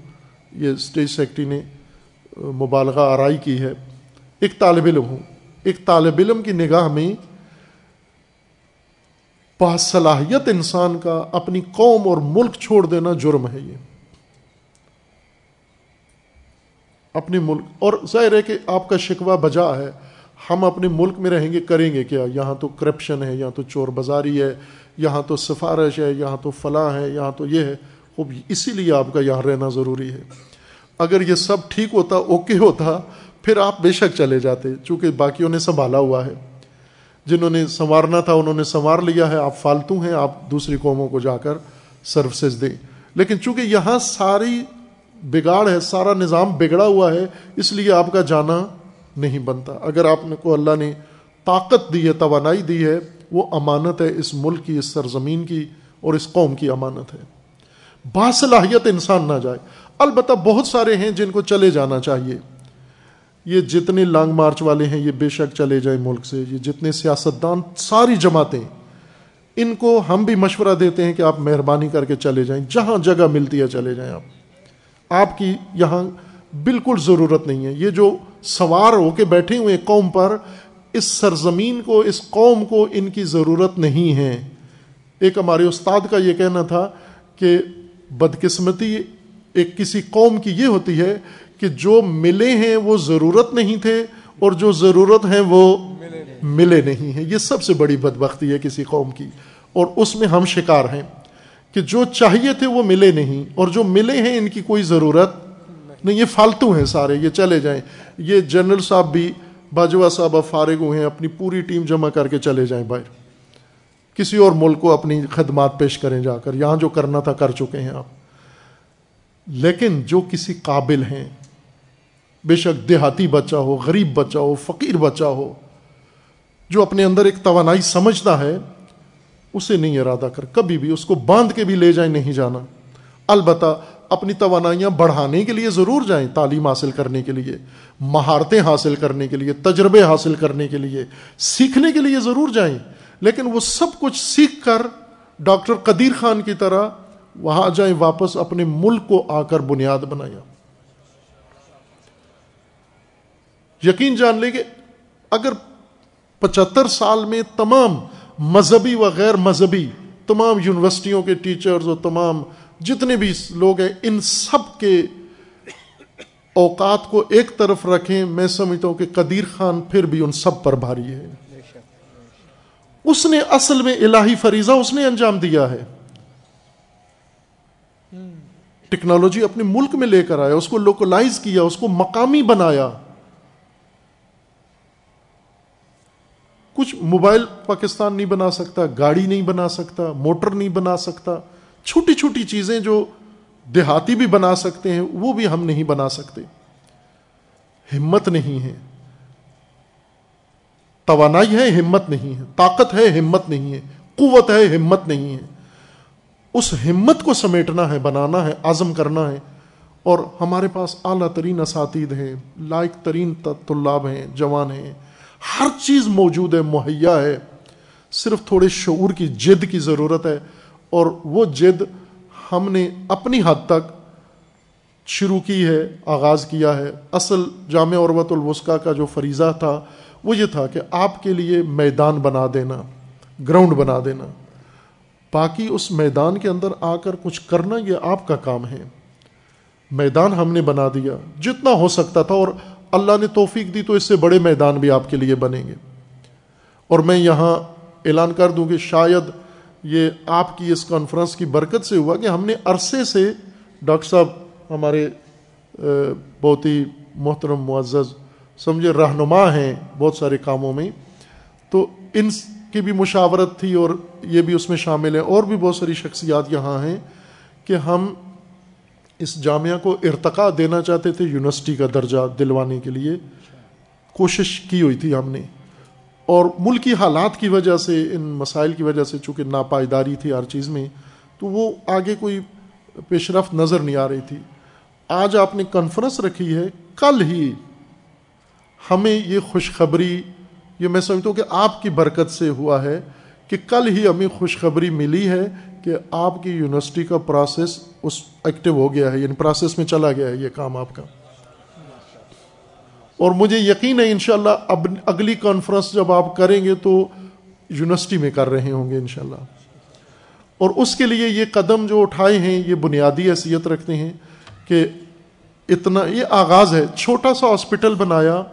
یہ اسٹیج سیکٹری نے مبالغہ آرائی کی ہے۔ ایک طالب علم ہوں۔ ایک طالب علم کی نگاہ میں باصلاحیت انسان کا، اپنی قوم اور ملک چھوڑ دینا جرم ہے یہ۔ اپنے ملک۔ اور ظاہر ہے کہ آپ کا شکوہ بجا ہے۔ ہم اپنے ملک میں رہیں گے، کریں گے کیا؟ یہاں تو کرپشن ہے، یہاں تو چور بازاری ہے، یہاں تو سفارش ہے، یہاں تو فلاں ہے، یہاں تو یہ ہے۔ خوب، اسی لیے آپ کا یہاں رہنا ضروری ہے۔ اگر یہ سب ٹھیک ہوتا، اوکے ہوتا، پھر آپ بے شک چلے جاتے، چونکہ باقیوں نے سنبھالا ہوا ہے۔ جنہوں نے سنوارنا تھا، انہوں نے سنوار لیا ہے۔ آپ فالتو ہیں، آپ دوسری قوموں کو جا کر سروسز دیں۔ لیکن چونکہ یہاں ساری بگاڑ ہے، سارا نظام بگڑا ہوا ہے، اس لیے آپ کا جانا نہیں بنتا۔ اگر آپ نے کو اللہ نے طاقت دی ہے، توانائی دی ہے، وہ امانت ہے اس ملک کی، اس سرزمین کی اور اس قوم کی امانت ہے۔ باصلاحیت انسان نہ جائے۔ البتہ بہت سارے ہیں جن کو چلے جانا چاہیے۔ یہ جتنے لانگ مارچ والے ہیں، یہ بے شک چلے جائیں ملک سے۔ یہ جتنے سیاستدان، ساری جماعتیں، ان کو ہم بھی مشورہ دیتے ہیں کہ آپ مہربانی کر کے چلے جائیں۔ جہاں جگہ ملتی ہے، چلے جائیں آپ۔ آپ کی یہاں بالکل ضرورت نہیں ہے۔ یہ جو سوار ہو کے بیٹھے ہوئے قوم پر، اس سرزمین کو، اس قوم کو ان کی ضرورت نہیں ہے۔ ایک ہمارے استاد کا یہ کہنا تھا کہ بدقسمتی ایک کسی قوم کی یہ ہوتی ہے کہ جو ملے ہیں وہ ضرورت نہیں تھے اور جو ضرورت ہیں وہ ملے نہیں ہیں۔ یہ سب سے بڑی بدبختی ہے کسی قوم کی۔ اور اس میں ہم شکار ہیں۔ کہ جو چاہیے تھے وہ ملے نہیں اور جو ملے ہیں ان کی کوئی ضرورت نہیں، یہ فالتو ہیں سارے، یہ چلے جائیں۔ یہ جنرل صاحب بھی، باجوہ صاحب اب فارغ ہوئے ہیں، اپنی پوری ٹیم جمع کر کے چلے جائیں باہر۔ کسی اور ملک کو اپنی خدمات پیش کریں جا کر۔ یہاں جو کرنا تھا کر چکے ہیں آپ۔ لیکن جو کسی قابل ہیں، بے شک دیہاتی بچہ ہو، غریب بچہ ہو، فقیر بچہ ہو، جو اپنے اندر ایک توانائی سمجھتا ہے اسے نہیں ارادہ کر، کبھی بھی اس کو باندھ کے بھی لے جائیں نہیں جانا۔ البتہ اپنی توانائیاں بڑھانے کے لیے ضرور جائیں تعلیم حاصل کرنے کے لیے، مہارتیں حاصل کرنے کے لیے، تجربے حاصل کرنے کے لیے، سیکھنے کے لیے ضرور جائیں۔ لیکن وہ سب کچھ سیکھ کر ڈاکٹر قدیر خان کی طرح وہاں جائیں، واپس اپنے ملک کو آ کر بنیاد بنایا یقین جان لیں کہ اگر پچہتر سال میں تمام مذہبی و غیر مذہبی، تمام یونیورسٹیوں کے ٹیچرز اور تمام جتنے بھی لوگ ہیں، ان سب کے اوقات کو ایک طرف رکھیں، میں سمجھتا ہوں کہ قدیر خان پھر بھی ان سب پر بھاری ہے۔ اس نے اصل میں الہی فریضہ اس نے انجام دیا ہے۔ ٹیکنالوجی اپنے ملک میں لے کر آیا، اس کو لوکلائز کیا، اس کو مقامی بنایا۔ کچھ موبائل پاکستان نہیں بنا سکتا، گاڑی نہیں بنا سکتا، موٹر نہیں بنا سکتا، چھوٹی چھوٹی چیزیں جو دیہاتی بھی بنا سکتے ہیں، وہ بھی ہم نہیں بنا سکتے۔ ہمت نہیں ہے۔ توانائی ہے، ہمت نہیں ہے۔ طاقت ہے، ہمت نہیں ہے۔ قوت ہے، ہمت نہیں ہے۔ اس ہمت کو سمیٹنا ہے، بنانا ہے، عزم کرنا ہے۔ اور ہمارے پاس اعلیٰ ترین اساتید ہیں، لائق ترین طلاب ہیں، جوان ہیں۔ ہر چیز موجود ہے، مہیا ہے۔ صرف تھوڑے شعور کی جد کی ضرورت ہے۔ اور وہ جد ہم نے اپنی حد تک شروع کی ہے، آغاز کیا ہے۔ اصل جامع عروت الوسقہ کا جو فریضہ تھا، وہ یہ تھا کہ آپ کے لیے میدان بنا دینا، گراؤنڈ بنا دینا۔ باقی اس میدان کے اندر آ کر کچھ کرنا یہ آپ کا کام ہے۔ میدان ہم نے بنا دیا، جتنا ہو سکتا تھا۔ اور اللہ نے توفیق دی تو اس سے بڑے میدان بھی آپ کے لیے بنیں گے۔ اور میں یہاں اعلان کر دوں کہ شاید یہ آپ کی اس کانفرنس کی برکت سے ہوا کہ ہم نے عرصے سے ڈاکٹر صاحب ہمارے بہت ہی محترم، معزز، سمجھے رہنما ہیں بہت سارے کاموں میں۔ تو ان کی بھی مشاورت تھی اور یہ بھی اس میں شامل ہے اور بھی بہت ساری شخصیات یہاں ہیں کہ ہم اس جامعہ کو ارتقا دینا چاہتے تھے، یونیورسٹی کا درجہ دلوانے کے لیے کوشش کی ہوئی تھی ہم نے۔ اور ملکی حالات کی وجہ سے، ان مسائل کی وجہ سے چونکہ ناپائیداری تھی ہر چیز میں، تو وہ آگے کوئی پیش رفت نظر نہیں آ رہی تھی۔ آج آپ نے کانفرنس رکھی ہے، کل ہی ہمیں یہ خوشخبری، یہ میں سمجھتا ہوں کہ آپ کی برکت سے ہوا ہے۔ کہ کل ہی ہمیں خوشخبری ملی ہے کہ آپ کی یونیورسٹی کا پروسیس اس ایکٹیو ہو گیا ہے یعنی پروسیس میں چلا گیا ہے یہ کام آپ کا۔ اور مجھے یقین ہے انشاءاللہ اب اگلی کانفرنس جب آپ کریں گے تو یونیورسٹی میں کر رہے ہوں گے انشاءاللہ۔ اور اس کے لیے یہ قدم جو اٹھائے ہیں، یہ بنیادی حیثیت رکھتے ہیں کہ اتنا، یہ آغاز ہے، چھوٹا سا ہاسپٹل بنایا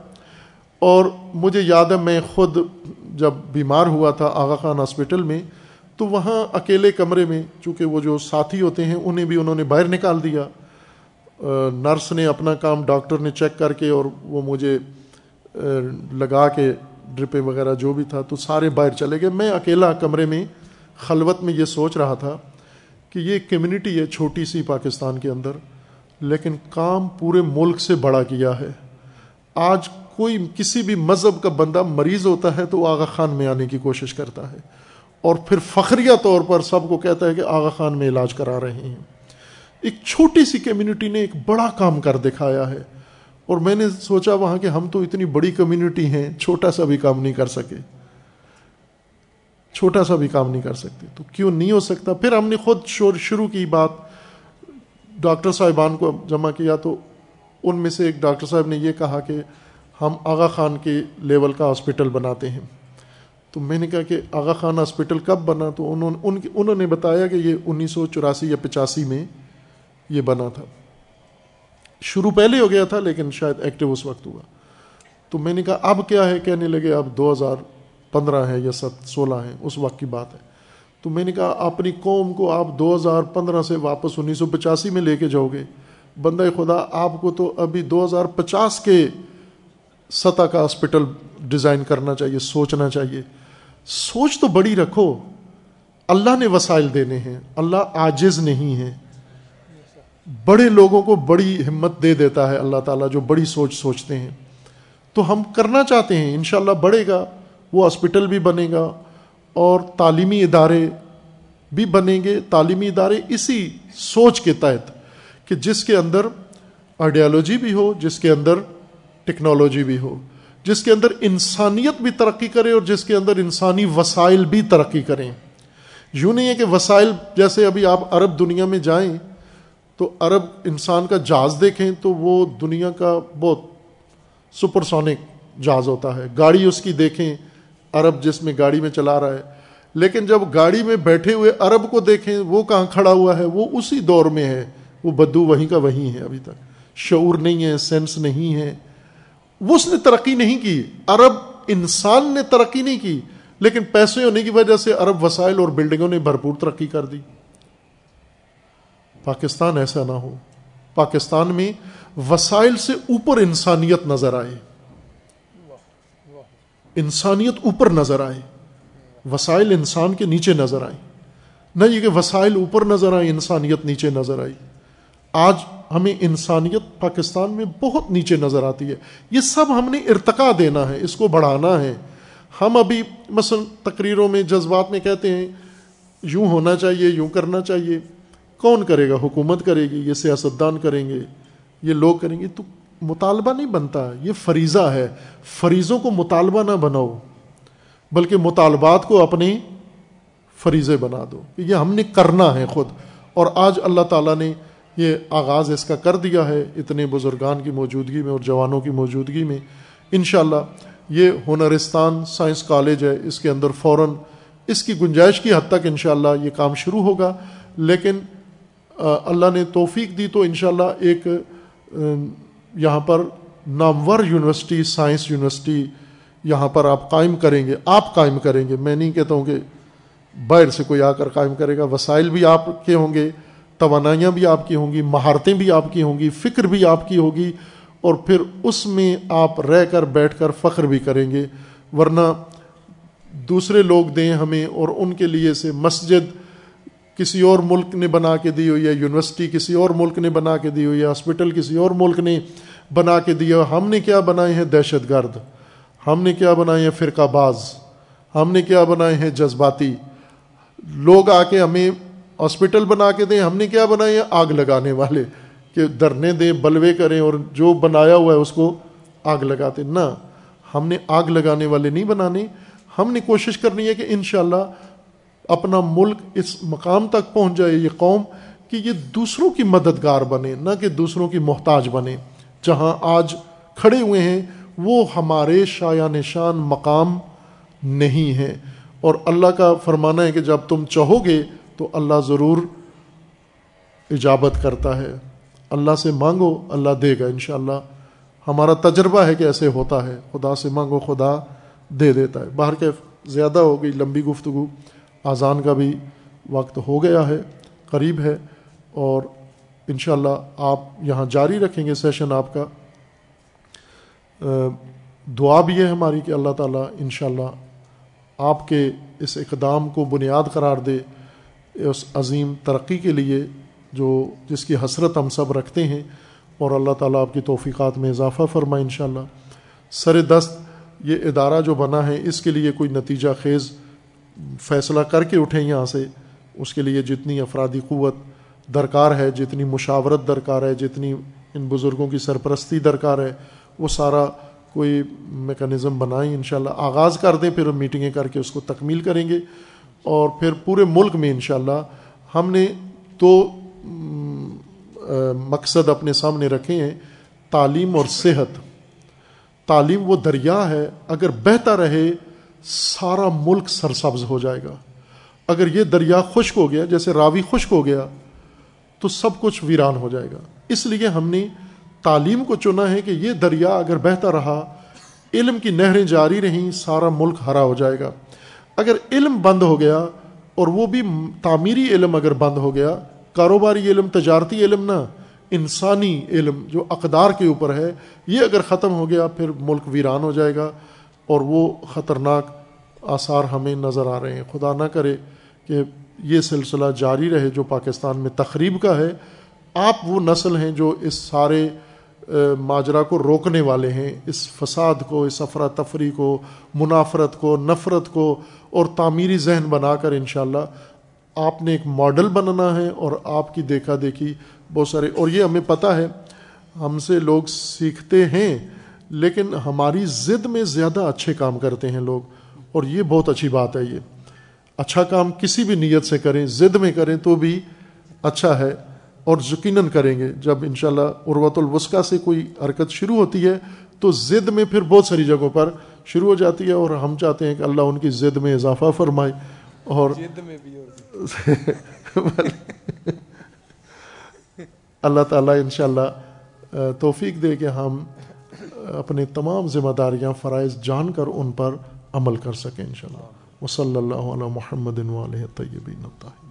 اور مجھے یاد ہے میں خود جب بیمار ہوا تھا آغا خان ہاسپٹل میں، تو وہاں اکیلے کمرے میں، چونکہ وہ جو ساتھی ہوتے ہیں، انہیں بھی انہوں نے باہر نکال دیا۔ نرس نے اپنا کام، ڈاکٹر نے چیک کر کے اور وہ مجھے لگا کے ڈرپیں وغیرہ جو بھی تھا، تو سارے باہر چلے گئے۔ میں اکیلا کمرے میں خلوت میں یہ سوچ رہا تھا کہ یہ کمیونٹی ہے چھوٹی سی پاکستان کے اندر، لیکن کام پورے ملک سے بڑا کیا ہے۔ آج کوئی کسی بھی مذہب کا بندہ مریض ہوتا ہے تو آغا خان میں آنے کی کوشش کرتا ہے۔ اور پھر فخریہ طور پر سب کو کہتا ہے کہ آغا خان میں علاج کرا رہے ہیں۔ ایک چھوٹی سی کمیونٹی نے ایک بڑا کام کر دکھایا ہے۔ اور میں نے سوچا وہاں کہ ہم تو اتنی بڑی کمیونٹی ہیں، چھوٹا سا بھی کام نہیں کر سکے۔ چھوٹا سا بھی کام نہیں کر سکتے۔ تو کیوں نہیں ہو سکتا؟ پھر ہم نے خود شروع کی بات۔ ڈاکٹر صاحبان کو جمع کیا تو ان میں سے ایک ڈاکٹر صاحب نے یہ کہا کہ ہم آغا خان کے لیول کا ہاسپٹل بناتے ہیں۔ تو میں نے کہا کہ آغا خان ہاسپٹل کب بنا؟ تو انہوں نے ان انہوں نے بتایا کہ یہ انیس سو چوراسی یا پچاسی میں یہ بنا تھا۔ شروع پہلے ہو گیا تھا، لیکن شاید ایکٹیو اس وقت ہوا۔ تو میں نے کہا، اب کیا ہے؟ کہنے لگے، اب دو ہزار پندرہ ہے یا ست سولہ ہیں اس وقت کی بات ہے۔ تو میں نے کہا، اپنی قوم کو آپ دو ہزار پندرہ سے واپس انیس سو پچاسی میں لے کے جاؤ گے۔ بندہ خدا، آپ کو تو ابھی دو ہزار پچاس کے سطح کا ہاسپٹل ڈیزائن کرنا چاہیے، سوچنا چاہیے۔ سوچ تو بڑی رکھو۔ اللہ نے وسائل دینے ہیں، اللہ آجز نہیں ہے بڑے لوگوں کو بڑی ہمت دے دیتا ہے اللہ تعالیٰ، جو بڑی سوچ سوچتے ہیں۔ تو ہم کرنا چاہتے ہیں، انشاءاللہ بڑھے گا، وہ ہاسپٹل بھی بنے گا اور تعلیمی ادارے بھی بنیں گے۔ تعلیمی ادارے اسی سوچ کے تحت کہ جس کے اندر آئیڈیالوجی بھی ہو، جس کے اندر ٹیکنالوجی بھی ہو، جس کے اندر انسانیت بھی ترقی کرے اور جس کے اندر انسانی وسائل بھی ترقی کریں۔ یوں نہیں ہے کہ وسائل، جیسے ابھی آپ عرب دنیا میں جائیں تو عرب انسان کا جہاز دیکھیں تو وہ دنیا کا بہت سپر سونک جہاز ہوتا ہے۔ گاڑی اس کی دیکھیں، عرب جس میں گاڑی میں چلا رہا ہے۔ لیکن جب گاڑی میں بیٹھے ہوئے عرب کو دیکھیں، وہ کہاں کھڑا ہوا ہے؟ وہ اسی دور میں ہے۔ وہ بدو وہیں کا وہیں ہے ابھی تک۔ شعور نہیں ہے، سینس نہیں ہے۔ اس نے ترقی نہیں کی۔ عرب انسان نے ترقی نہیں کی، لیکن پیسے ہونے کی وجہ سے عرب وسائل اور بلڈنگوں نے بھرپور ترقی کر دی۔ پاکستان ایسا نہ ہو۔ پاکستان میں وسائل سے اوپر انسانیت نظر آئے۔ انسانیت اوپر نظر آئے۔ وسائل انسان کے نیچے نظر آئے۔ نہ یہ کہ وسائل اوپر نظر آئے، انسانیت نیچے نظر آئی۔ آج ہمیں انسانیت پاکستان میں بہت نیچے نظر آتی ہے۔ یہ سب ہم نے ارتقا دینا ہے، اس کو بڑھانا ہے۔ ہم ابھی مثلا تقریروں میں جذبات میں کہتے ہیں، یوں ہونا چاہیے، یوں کرنا چاہیے۔ کون کرے گا؟ حکومت کرے گی، یہ سیاستدان کریں گے، یہ لوگ کریں گے۔ تو مطالبہ نہیں بنتا، یہ فریضہ ہے۔ فریضوں کو مطالبہ نہ بناؤ، بلکہ مطالبات کو اپنے فریضے بنا دو یہ ہم نے کرنا ہے خود۔ اور آج اللہ تعالیٰ نے یہ آغاز اس کا کر دیا ہے اتنے بزرگان کی موجودگی میں اور جوانوں کی موجودگی میں۔ انشاءاللہ یہ ہنرستان سائنس کالج ہے، اس کے اندر فوراً اس کی گنجائش کی حد تک انشاءاللہ یہ کام شروع ہوگا۔ لیکن اللہ نے توفیق دی تو انشاءاللہ ایک یہاں پر نامور یونیورسٹی، سائنس یونیورسٹی یہاں پر آپ قائم کریں گے۔ آپ قائم کریں گے۔ میں نہیں کہتا ہوں کہ باہر سے کوئی آ کر قائم کرے گا۔ وسائل بھی آپ کے ہوں گے۔ توانائیاں بھی آپ کی ہوں گی، مہارتیں بھی آپ کی ہوں گی، فکر بھی آپ کی ہوگی، اور پھر اس میں آپ رہ کر بیٹھ کر فخر بھی کریں گے۔ ورنہ دوسرے لوگ دیں ہمیں اور ان کے لیے سے مسجد کسی اور ملک نے بنا کے دی ہوئی ہے، یونیورسٹی کسی اور ملک نے بنا کے دی ہوئی ہے، ہاسپٹل کسی اور ملک نے بنا کے دیا ہم نے کیا بنائے ہیں دہشت گرد؟ ہم نے کیا بنائے ہیں فرقہ باز؟ ہم نے کیا بنائے ہیں جذباتی؟ لوگ آ کے ہمیں ہاسپٹل بنا کے دیں، ہم نے کیا بنائے آگ لگانے والے، کہ درنے دیں، بلوے کریں اور جو بنایا ہوا ہے اس کو آگ لگاتے نہ، ہم نے آگ لگانے والے نہیں بنانے۔ ہم نے کوشش کرنی ہے کہ انشاءاللہ اپنا ملک اس مقام تک پہنچ جائے یہ قوم، کہ یہ دوسروں کی مددگار بنے، نہ کہ دوسروں کی محتاج بنے۔ جہاں آج کھڑے ہوئے ہیں، وہ ہمارے شاع نشان مقام نہیں ہے۔ اور اللہ کا فرمانا ہے کہ جب تم چاہو گے تو اللہ ضرور ایجابت کرتا ہے۔ اللہ سے مانگو، اللہ دے گا انشاءاللہ۔ ہمارا تجربہ ہے کہ ایسے ہوتا ہے۔ خدا سے مانگو، خدا دے دیتا ہے۔ باہر کے زیادہ ہو گئی لمبی گفتگو۔ آزان کا بھی وقت ہو گیا ہے، قریب ہے۔ اور انشاءاللہ آپ یہاں جاری رکھیں گے سیشن آپ کا۔ دعا بھی ہے ہماری کہ اللہ تعالیٰ انشاءاللہ آپ کے اس اقدام کو بنیاد قرار دے۔ اس عظیم ترقی کے لیے جو جس کی حسرت ہم سب رکھتے ہیں اور اللہ تعالیٰ آپ کی توفیقات میں اضافہ فرمائے انشاءاللہ۔ سر دست، یہ ادارہ جو بنا ہے، اس کے لیے کوئی نتیجہ خیز فیصلہ کر کے اٹھیں یہاں سے۔ اس کے لیے جتنی افرادی قوت درکار ہے، جتنی مشاورت درکار ہے، جتنی ان بزرگوں کی سرپرستی درکار ہے، وہ سارا کوئی میکانزم بنائیں انشاءاللہ۔ آغاز کر دیں، پھر میٹنگیں کر کے اس کو تکمیل کریں گے۔ اور پھر پورے ملک میں انشاءاللہ ہم نے تو مقصد اپنے سامنے رکھے ہیں، تعلیم اور صحت۔ تعلیم وہ دریا ہے، اگر بہتا رہے، سارا ملک سرسبز ہو جائے گا۔ اگر یہ دریا خشک ہو گیا، جیسے راوی خشک ہو گیا، تو سب کچھ ویران ہو جائے گا۔ اس لیے ہم نے تعلیم کو چنا ہے کہ یہ دریا اگر بہتا رہا، علم کی نہریں جاری رہیں، سارا ملک ہرا ہو جائے گا۔ اگر علم بند ہو گیا اور وہ بھی تعمیری علم اگر بند ہو گیا، کاروباری علم، تجارتی علم نہ، انسانی علم جو اقدار کے اوپر ہے، یہ اگر ختم ہو گیا، پھر ملک ویران ہو جائے گا اور وہ خطرناک آثار ہمیں نظر آ رہے ہیں۔ خدا نہ کرے کہ یہ سلسلہ جاری رہے جو پاکستان میں تقریب کا ہے۔ آپ وہ نسل ہیں جو اس سارے ماجرا کو روکنے والے ہیں۔ اس فساد کو، اس افراتفری کو، منافرت کو، نفرت کو اور تعمیری ذہن بنا کر انشاءاللہ آپ نے ایک ماڈل بننا ہے اور آپ کی دیکھا دیکھی بہت سارے اور یہ ہمیں پتہ ہے، ہم سے لوگ سیکھتے ہیں، لیکن ہماری ضد میں زیادہ اچھے کام کرتے ہیں لوگ۔ اور یہ بہت اچھی بات ہے یہ۔ اچھا کام کسی بھی نیت سے کریں، ضد میں کریں تو بھی اچھا ہے اور یقیناً کریں گے۔ جب انشاءاللہ شاء عروت الوسقہ سے کوئی حرکت شروع ہوتی ہے تو ضد میں پھر بہت ساری جگہوں پر شروع ہو جاتی ہے اور ہم چاہتے ہیں کہ اللہ ان کی ضد میں اضافہ فرمائے اور اللہ تعالیٰ انشاءاللہ توفیق دے کہ ہم اپنے تمام ذمہ داریاں فرائض جان کر ان پر عمل کر سکیں انشاءاللہ۔ شاء اللہ وصلی اللہ علیہ محمد طیبین الطاہرین